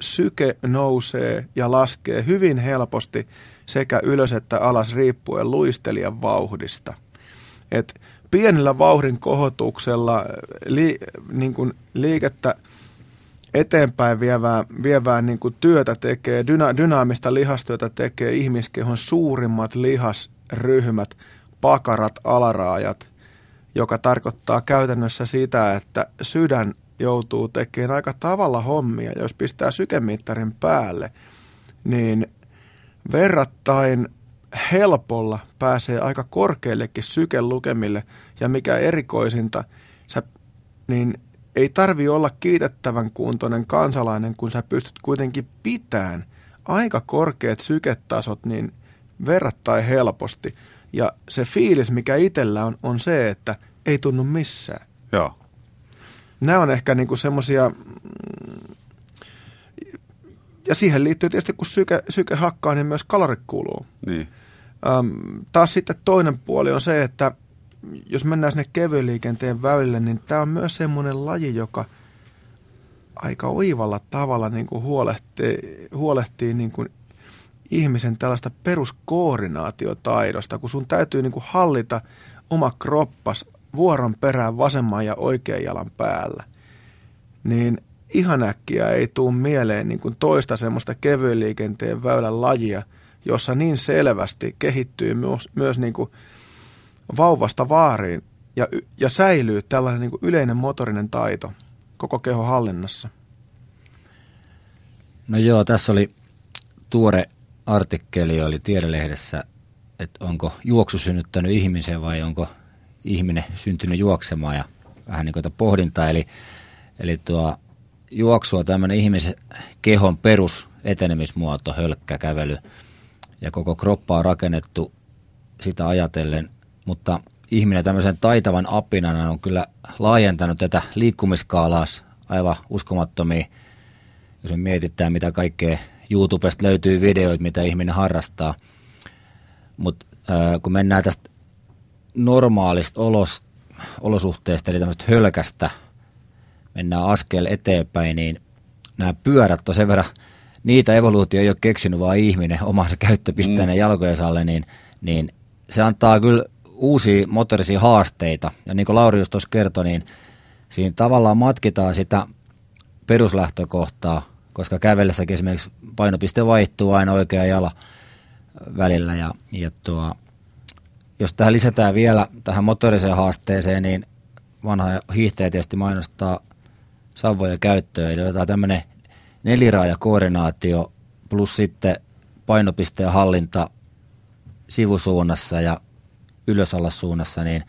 syke nousee ja laskee hyvin helposti sekä ylös että alas riippuen luistelijan vauhdista. Et pienellä vauhdin kohotuksella li, niin kuin liikettä eteenpäin vievää, vievää niin kuin työtä tekee, dyna, dynaamista lihastyötä tekee ihmiskehon suurimmat lihasryhmät, pakarat, alaraajat, joka tarkoittaa käytännössä sitä, että sydän joutuu tekemään aika tavalla hommia. Jos pistää sykemittarin päälle, niin verrattain helpolla pääsee aika korkeillekin sykelukemille ja mikä erikoisinta, sä, niin ei tarvi olla kiitettävän kuntoinen kansalainen, kun sä pystyt kuitenkin pitämään aika korkeat syketasot niin verrattain helposti. Ja se fiilis, mikä itsellä on, on se, että ei tunnu missään. Joo. Nämä on ehkä niinku semmoisia, mm, ja siihen liittyy tietysti, kun syke, syke hakkaa, niin myös kalorit kuuluu. Niin. Öm, taas sitten toinen puoli on se, että jos mennään sinne kevyen liikenteen väylille, niin tämä on myös semmoinen laji, joka aika oivalla tavalla niin kuin huolehtii, huolehtii niin kuin ihmisen tällaista peruskoordinaatiotaidosta, kun sun täytyy niin kuin hallita oma kroppas vuoron perään vasemman ja oikean jalan päällä, niin ihan äkkiä ei tule mieleen niin kuin toista semmoista kevyen liikenteen väylän lajia – jossa niin selvästi kehittyy myös, myös niin kuin vauvasta vaariin ja, ja säilyy tällainen niin kuin yleinen motorinen taito koko kehon hallinnassa. No joo, tässä oli tuore artikkeli, oli tiedelehdessä, että onko juoksu synnyttänyt ihmisen vai onko ihminen syntynyt juoksemaan ja vähän niin kuin pohdintaa. Eli, eli tuo juoksu on tämmöinen ihmisen kehon perus etenemismuoto, hölkkä, kävely – ja koko kroppa on rakennettu sitä ajatellen, mutta ihminen tämmöisen taitavan apinana on kyllä laajentanut tätä liikkumiskaalaa aivan uskomattomia, jos me mietitään mitä kaikkea YouTubesta löytyy videoita, mitä ihminen harrastaa. Mutta äh, kun mennään tästä normaalista olos, olosuhteesta, eli tämmöistä hölkästä, mennään askel eteenpäin, niin nämä pyörät on sen verran – niitä evoluutio ei ole keksinyt, vaan ihminen omansa käyttöpisteenä mm. jalkojen alle, niin, niin se antaa kyllä uusia motorisia haasteita. Ja niin kuin Lauri just tuossa kertoi, niin siinä tavallaan matkitaan sitä peruslähtökohtaa, koska kävellessäkin esimerkiksi painopiste vaihtuu aina oikea jala välillä. Ja, ja tuo, jos tähän lisätään vielä tähän motoriseen haasteeseen, niin vanha hiihtäjä tietysti mainostaa savoja käyttöön. Eli otetaan tämmöinen neliraajakoordinaatio plus sitten painopisteen hallinta sivusuunnassa ja ylösallassuunnassa, niin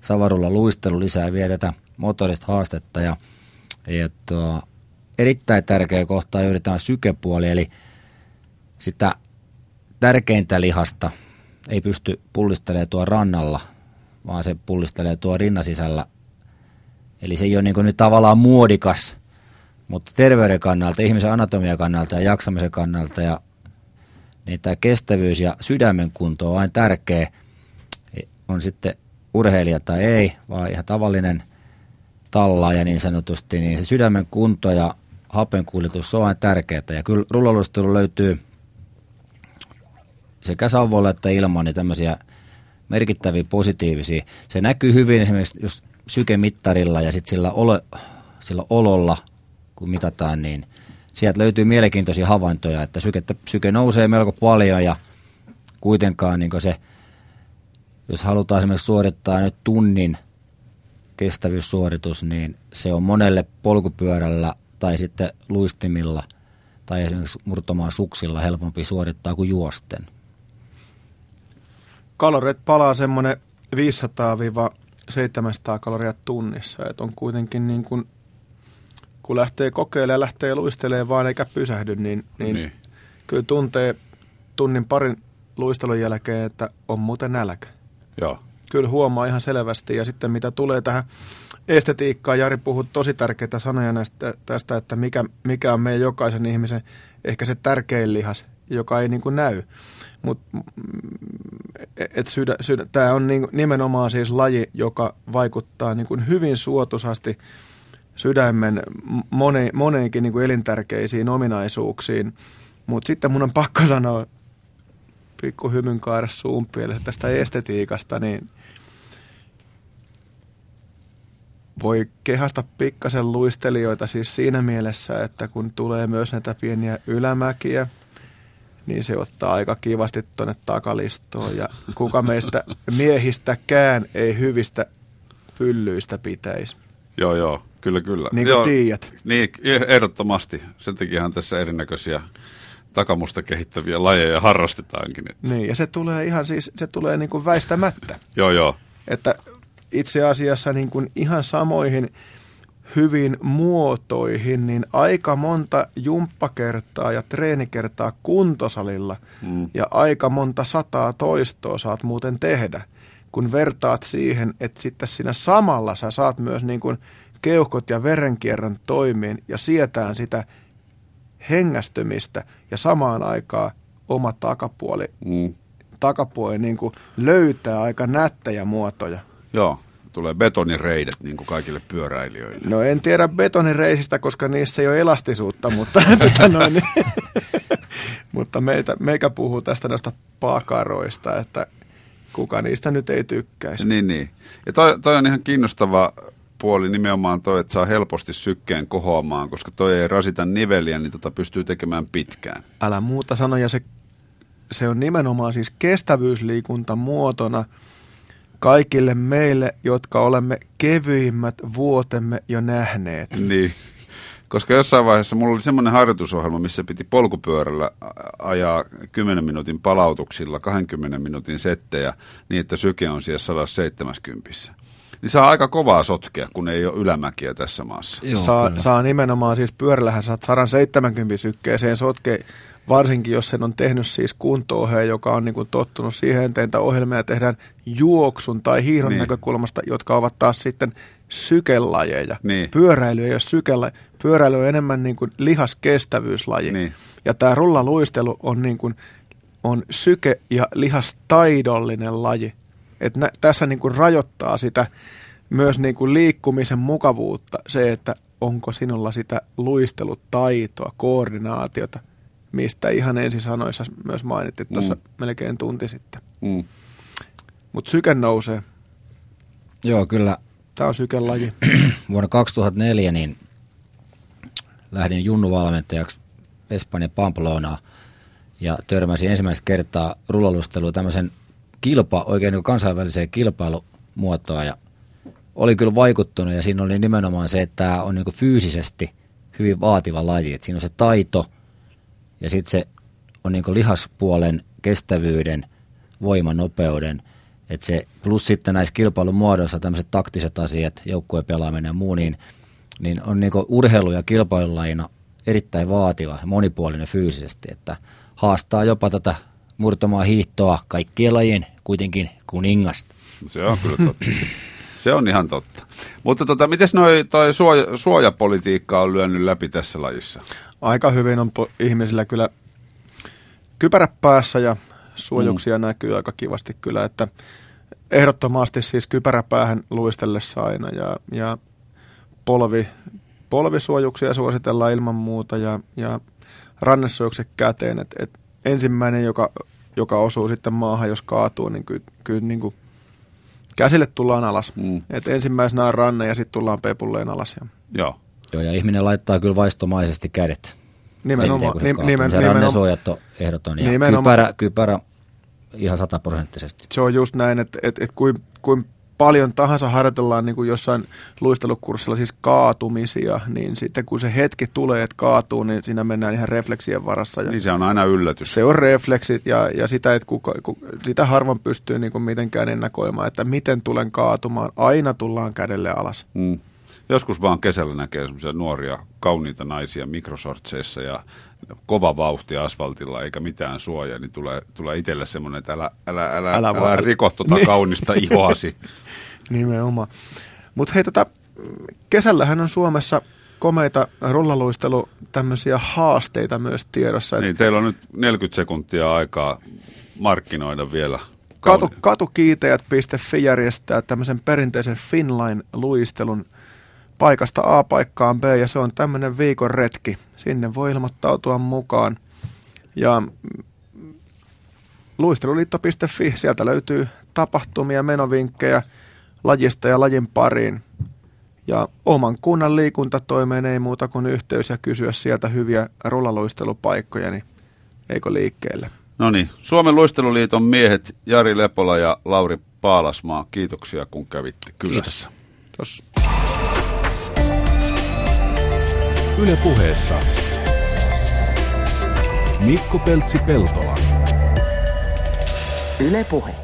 savarulla luistelu lisää vielä tätä motorista haastetta ja, ja tuo, erittäin tärkeä kohta juuri tämä sykepuoli, eli sitä tärkeintä lihasta ei pysty pullistelemaan tuo rannalla, vaan se pullistelee tuo rinnasisällä Eli se ei ole niin nyt tavallaan muodikas, mutta terveyden kannalta, ihmisen anatomian kannalta ja jaksamisen kannalta ja niin tämä kestävyys ja sydämen kunto on aina tärkeä. On sitten urheilija tai ei, vaan ihan tavallinen tallaaja niin sanotusti, niin se sydämen kunto ja hapenkuljetus on aina tärkeää. Ja kyllä rullalustelu löytyy sekä sauvoilla että ilman niin tämmöisiä merkittäviä positiivisia. Se näkyy hyvin esimerkiksi just sykemittarilla ja sitten sillä, olo, sillä ololla, kun mitataan, niin sieltä löytyy mielenkiintoisia havaintoja, että syke, syke nousee melko paljon ja kuitenkaan niin se, jos halutaan esimerkiksi suorittaa nyt tunnin kestävyyssuoritus, niin se on monelle polkupyörällä tai sitten luistimilla tai esimerkiksi murtomaan suksilla helpompi suorittaa kuin juosten. Kalorit palaa semmoinen 500-700 kaloria tunnissa, että on kuitenkin niin kuin, kun lähtee kokeilemaan, lähtee luistelemaan vaan eikä pysähdy, niin, niin, niin. kyllä tuntee tunnin parin luistelun jälkeen, että on muuten nälkä. Joo. Kyllä huomaa ihan selvästi. Ja sitten mitä tulee tähän estetiikkaan, Jari puhuu tosi tärkeitä sanoja näistä, tästä, että mikä, mikä on meidän jokaisen ihmisen ehkä se tärkein lihas, joka ei niin kuin näy. Mutta et sydä, sydä, tämä on niin, nimenomaan siis laji, joka vaikuttaa niin kuin hyvin suotuisasti sydämen mone, moneenkin niin kuin elintärkeisiin ominaisuuksiin. Mutta sitten mun on pakko sanoa pikku hymyn kaara suun tästä estetiikasta, niin voi kehasta pikkasen luistelijoita siis siinä mielessä, että kun tulee myös näitä pieniä ylämäkiä – niin se ottaa aika kivasti tuonne takalistoon. Ja kuka meistä miehistäkään ei hyvistä pyllyistä pitäisi. Joo, joo, kyllä, kyllä. Niin kuin tiedät. Niin, ehdottomasti. Sen takiahan tässä erinäköisiä takamusta kehittäviä lajeja harrastetaankin. Että. Niin, ja se tulee ihan siis, se tulee niin kuin väistämättä. joo, joo. Että itse asiassa niin kuin ihan samoihin hyvin muotoihin, niin aika monta jumppakertaa ja treenikertaa kuntosalilla mm. ja aika monta sataa toistoa saat muuten tehdä, kun vertaat siihen, että sitten siinä samalla sä saat myös niin kuin keuhkot ja verenkierron toimiin ja sietään sitä hengästymistä ja samaan aikaan oma takapuoli, mm. takapuoli niin kuin löytää aika nättejä muotoja. Joo, tulee betonireidet niin kuin kaikille pyöräilijöille? No en tiedä betonireisistä, koska niissä ei ole elastisuutta, mutta, [laughs] tota noin, niin, [laughs] mutta meitä, meikä puhuu tästä noista pakaroista, että kuka niistä nyt ei tykkäisi. Niin, niin. Ja toi, toi on ihan kiinnostava puoli nimenomaan toi, että saa helposti sykkeen kohoamaan, koska toi ei rasita niveliä, niin tota pystyy tekemään pitkään. Älä muuta sanoja, se, se on nimenomaan siis kestävyysliikunta muotona – kaikille meille, jotka olemme kevyimmät vuotemme jo nähneet. Niin, koska jossain vaiheessa mulla oli semmoinen harjoitusohjelma, missä piti polkupyörällä ajaa 10 minuutin palautuksilla 20 minuutin settejä niin, että syke on siellä 170. Niin saa aika kovaa sotkea, kun ei ole ylämäkiä tässä maassa. Joo, saa, saa nimenomaan, siis pyörällähän saat 170 sykkeeseen sotkea varsinkin jos sen on tehnyt siis kunto joka on niin kuin tottunut siihen, että ohjelmia tehdään juoksun tai hiiron niin. näkökulmasta, jotka ovat taas sitten sykelajeja. Niin. Pyöräily ei ole sykellä, pyöräily on enemmän niin kuin lihaskestävyyslaji. Niin. Ja tämä rullaluistelu on, niin kuin, on syke- ja lihastaidollinen laji. Et nä, tässä niin kuin rajoittaa sitä myös niin kuin liikkumisen mukavuutta se, että onko sinulla sitä luistelutaitoa, koordinaatiota – mistä ihan ensisanoissa myös mainittiin tuossa mm. melkein tunti sitten. Mm. Mutta syke nousee. Joo, kyllä. Tämä on sykelaji. [clears throat] Vuonna 2004 niin lähdin junnuvalmentajaksi Espanja Pamplonaa ja törmäsin ensimmäistä kertaa rullalusteluun tämmöisen kilpa, oikein niin kansainväliseen kilpailumuotoa ja oli kyllä vaikuttunut ja siinä oli nimenomaan se, että tämä on niin fyysisesti hyvin vaativa laji, että siinä on se taito – ja sitten se on niin lihaspuolen kestävyyden, voiman, nopeuden, että se, plus sitten näissä kilpailun muodoissa tämmöiset taktiset asiat, joukkueen pelaaminen ja muu, niin, niin on niin urheilu- ja kilpailulajina erittäin vaativa ja monipuolinen fyysisesti, että haastaa jopa tätä murtomaa hiihtoa kaikkien lajien kuitenkin kuningasta. Se on kyllä totta. [laughs] Se on ihan totta. Mutta tota, miten noi, toi suoja, suojapolitiikka on lyönyt läpi tässä lajissa? Aika hyvin on po- ihmisillä kyllä kypärä päässä ja suojuksia mm. näkyy aika kivasti kyllä, että ehdottomasti siis kypäräpäähän luistellessa aina ja, ja polvi, polvisuojuksia suositellaan ilman muuta ja, ja rannesuojukset käteen. Et, et ensimmäinen, joka, joka osuu sitten maahan, jos kaatuu, niin kyllä, kyllä niin kuin käsille tullaan alas. Mm. Et ensimmäisenä on ranne ja sitten tullaan pepulleen alas. Ja. Joo. Joo, ja ihminen laittaa kyllä vaistomaisesti kädet. Nimenomaan. Nim, nimen, se rannesuojat on ehdoton ja kypärä, kypärä ihan sataprosenttisesti. Se on just näin, että, että, että kuin, kuin paljon tahansa harjoitellaan niin kuin jossain luistelukurssilla siis kaatumisia, niin sitten kun se hetki tulee, että kaatuu, niin siinä mennään ihan refleksien varassa. Ja niin se on aina yllätys. Se on refleksit ja, ja sitä, että kuka, ku, sitä harvan pystyy niin kuin mitenkään ennakoimaan, että miten tulen kaatumaan. Aina tullaan kädelle alas. Mm. Joskus vaan kesällä näkee semmoisia nuoria, kauniita naisia mikrosortseissa ja kova vauhti asfaltilla eikä mitään suojaa, niin tulee, tulee itselle semmoinen, että älä, älä, älä, älä, älä riko tuota niin. [laughs] kaunista ihoasi. [laughs] Nimenomaan. Mutta hei, tota, kesällähän on Suomessa komeita rullaluistelu tämmöisiä haasteita myös tiedossa. Niin, teillä on nyt 40 sekuntia aikaa markkinoida vielä Katu, katukiitejät.fi järjestää tämmöisen perinteisen Finline-luistelun paikasta A paikkaan B ja se on tämmöinen viikon retki. Sinne voi ilmoittautua mukaan. Ja luisteluliitto.fi, sieltä löytyy tapahtumia, menovinkkejä lajista ja lajin pariin. Ja oman kunnan liikuntatoimeen ei muuta kuin yhteys ja kysyä sieltä hyviä rullaluistelupaikkoja, niin eikö liikkeelle? No niin, Suomen luisteluliiton miehet Jari Lepola ja Lauri Paalasmaa, kiitoksia kun kävitte kylässä. Kiitos. Yle puheessa Mikko Peltsi-Peltola. Yle puhe.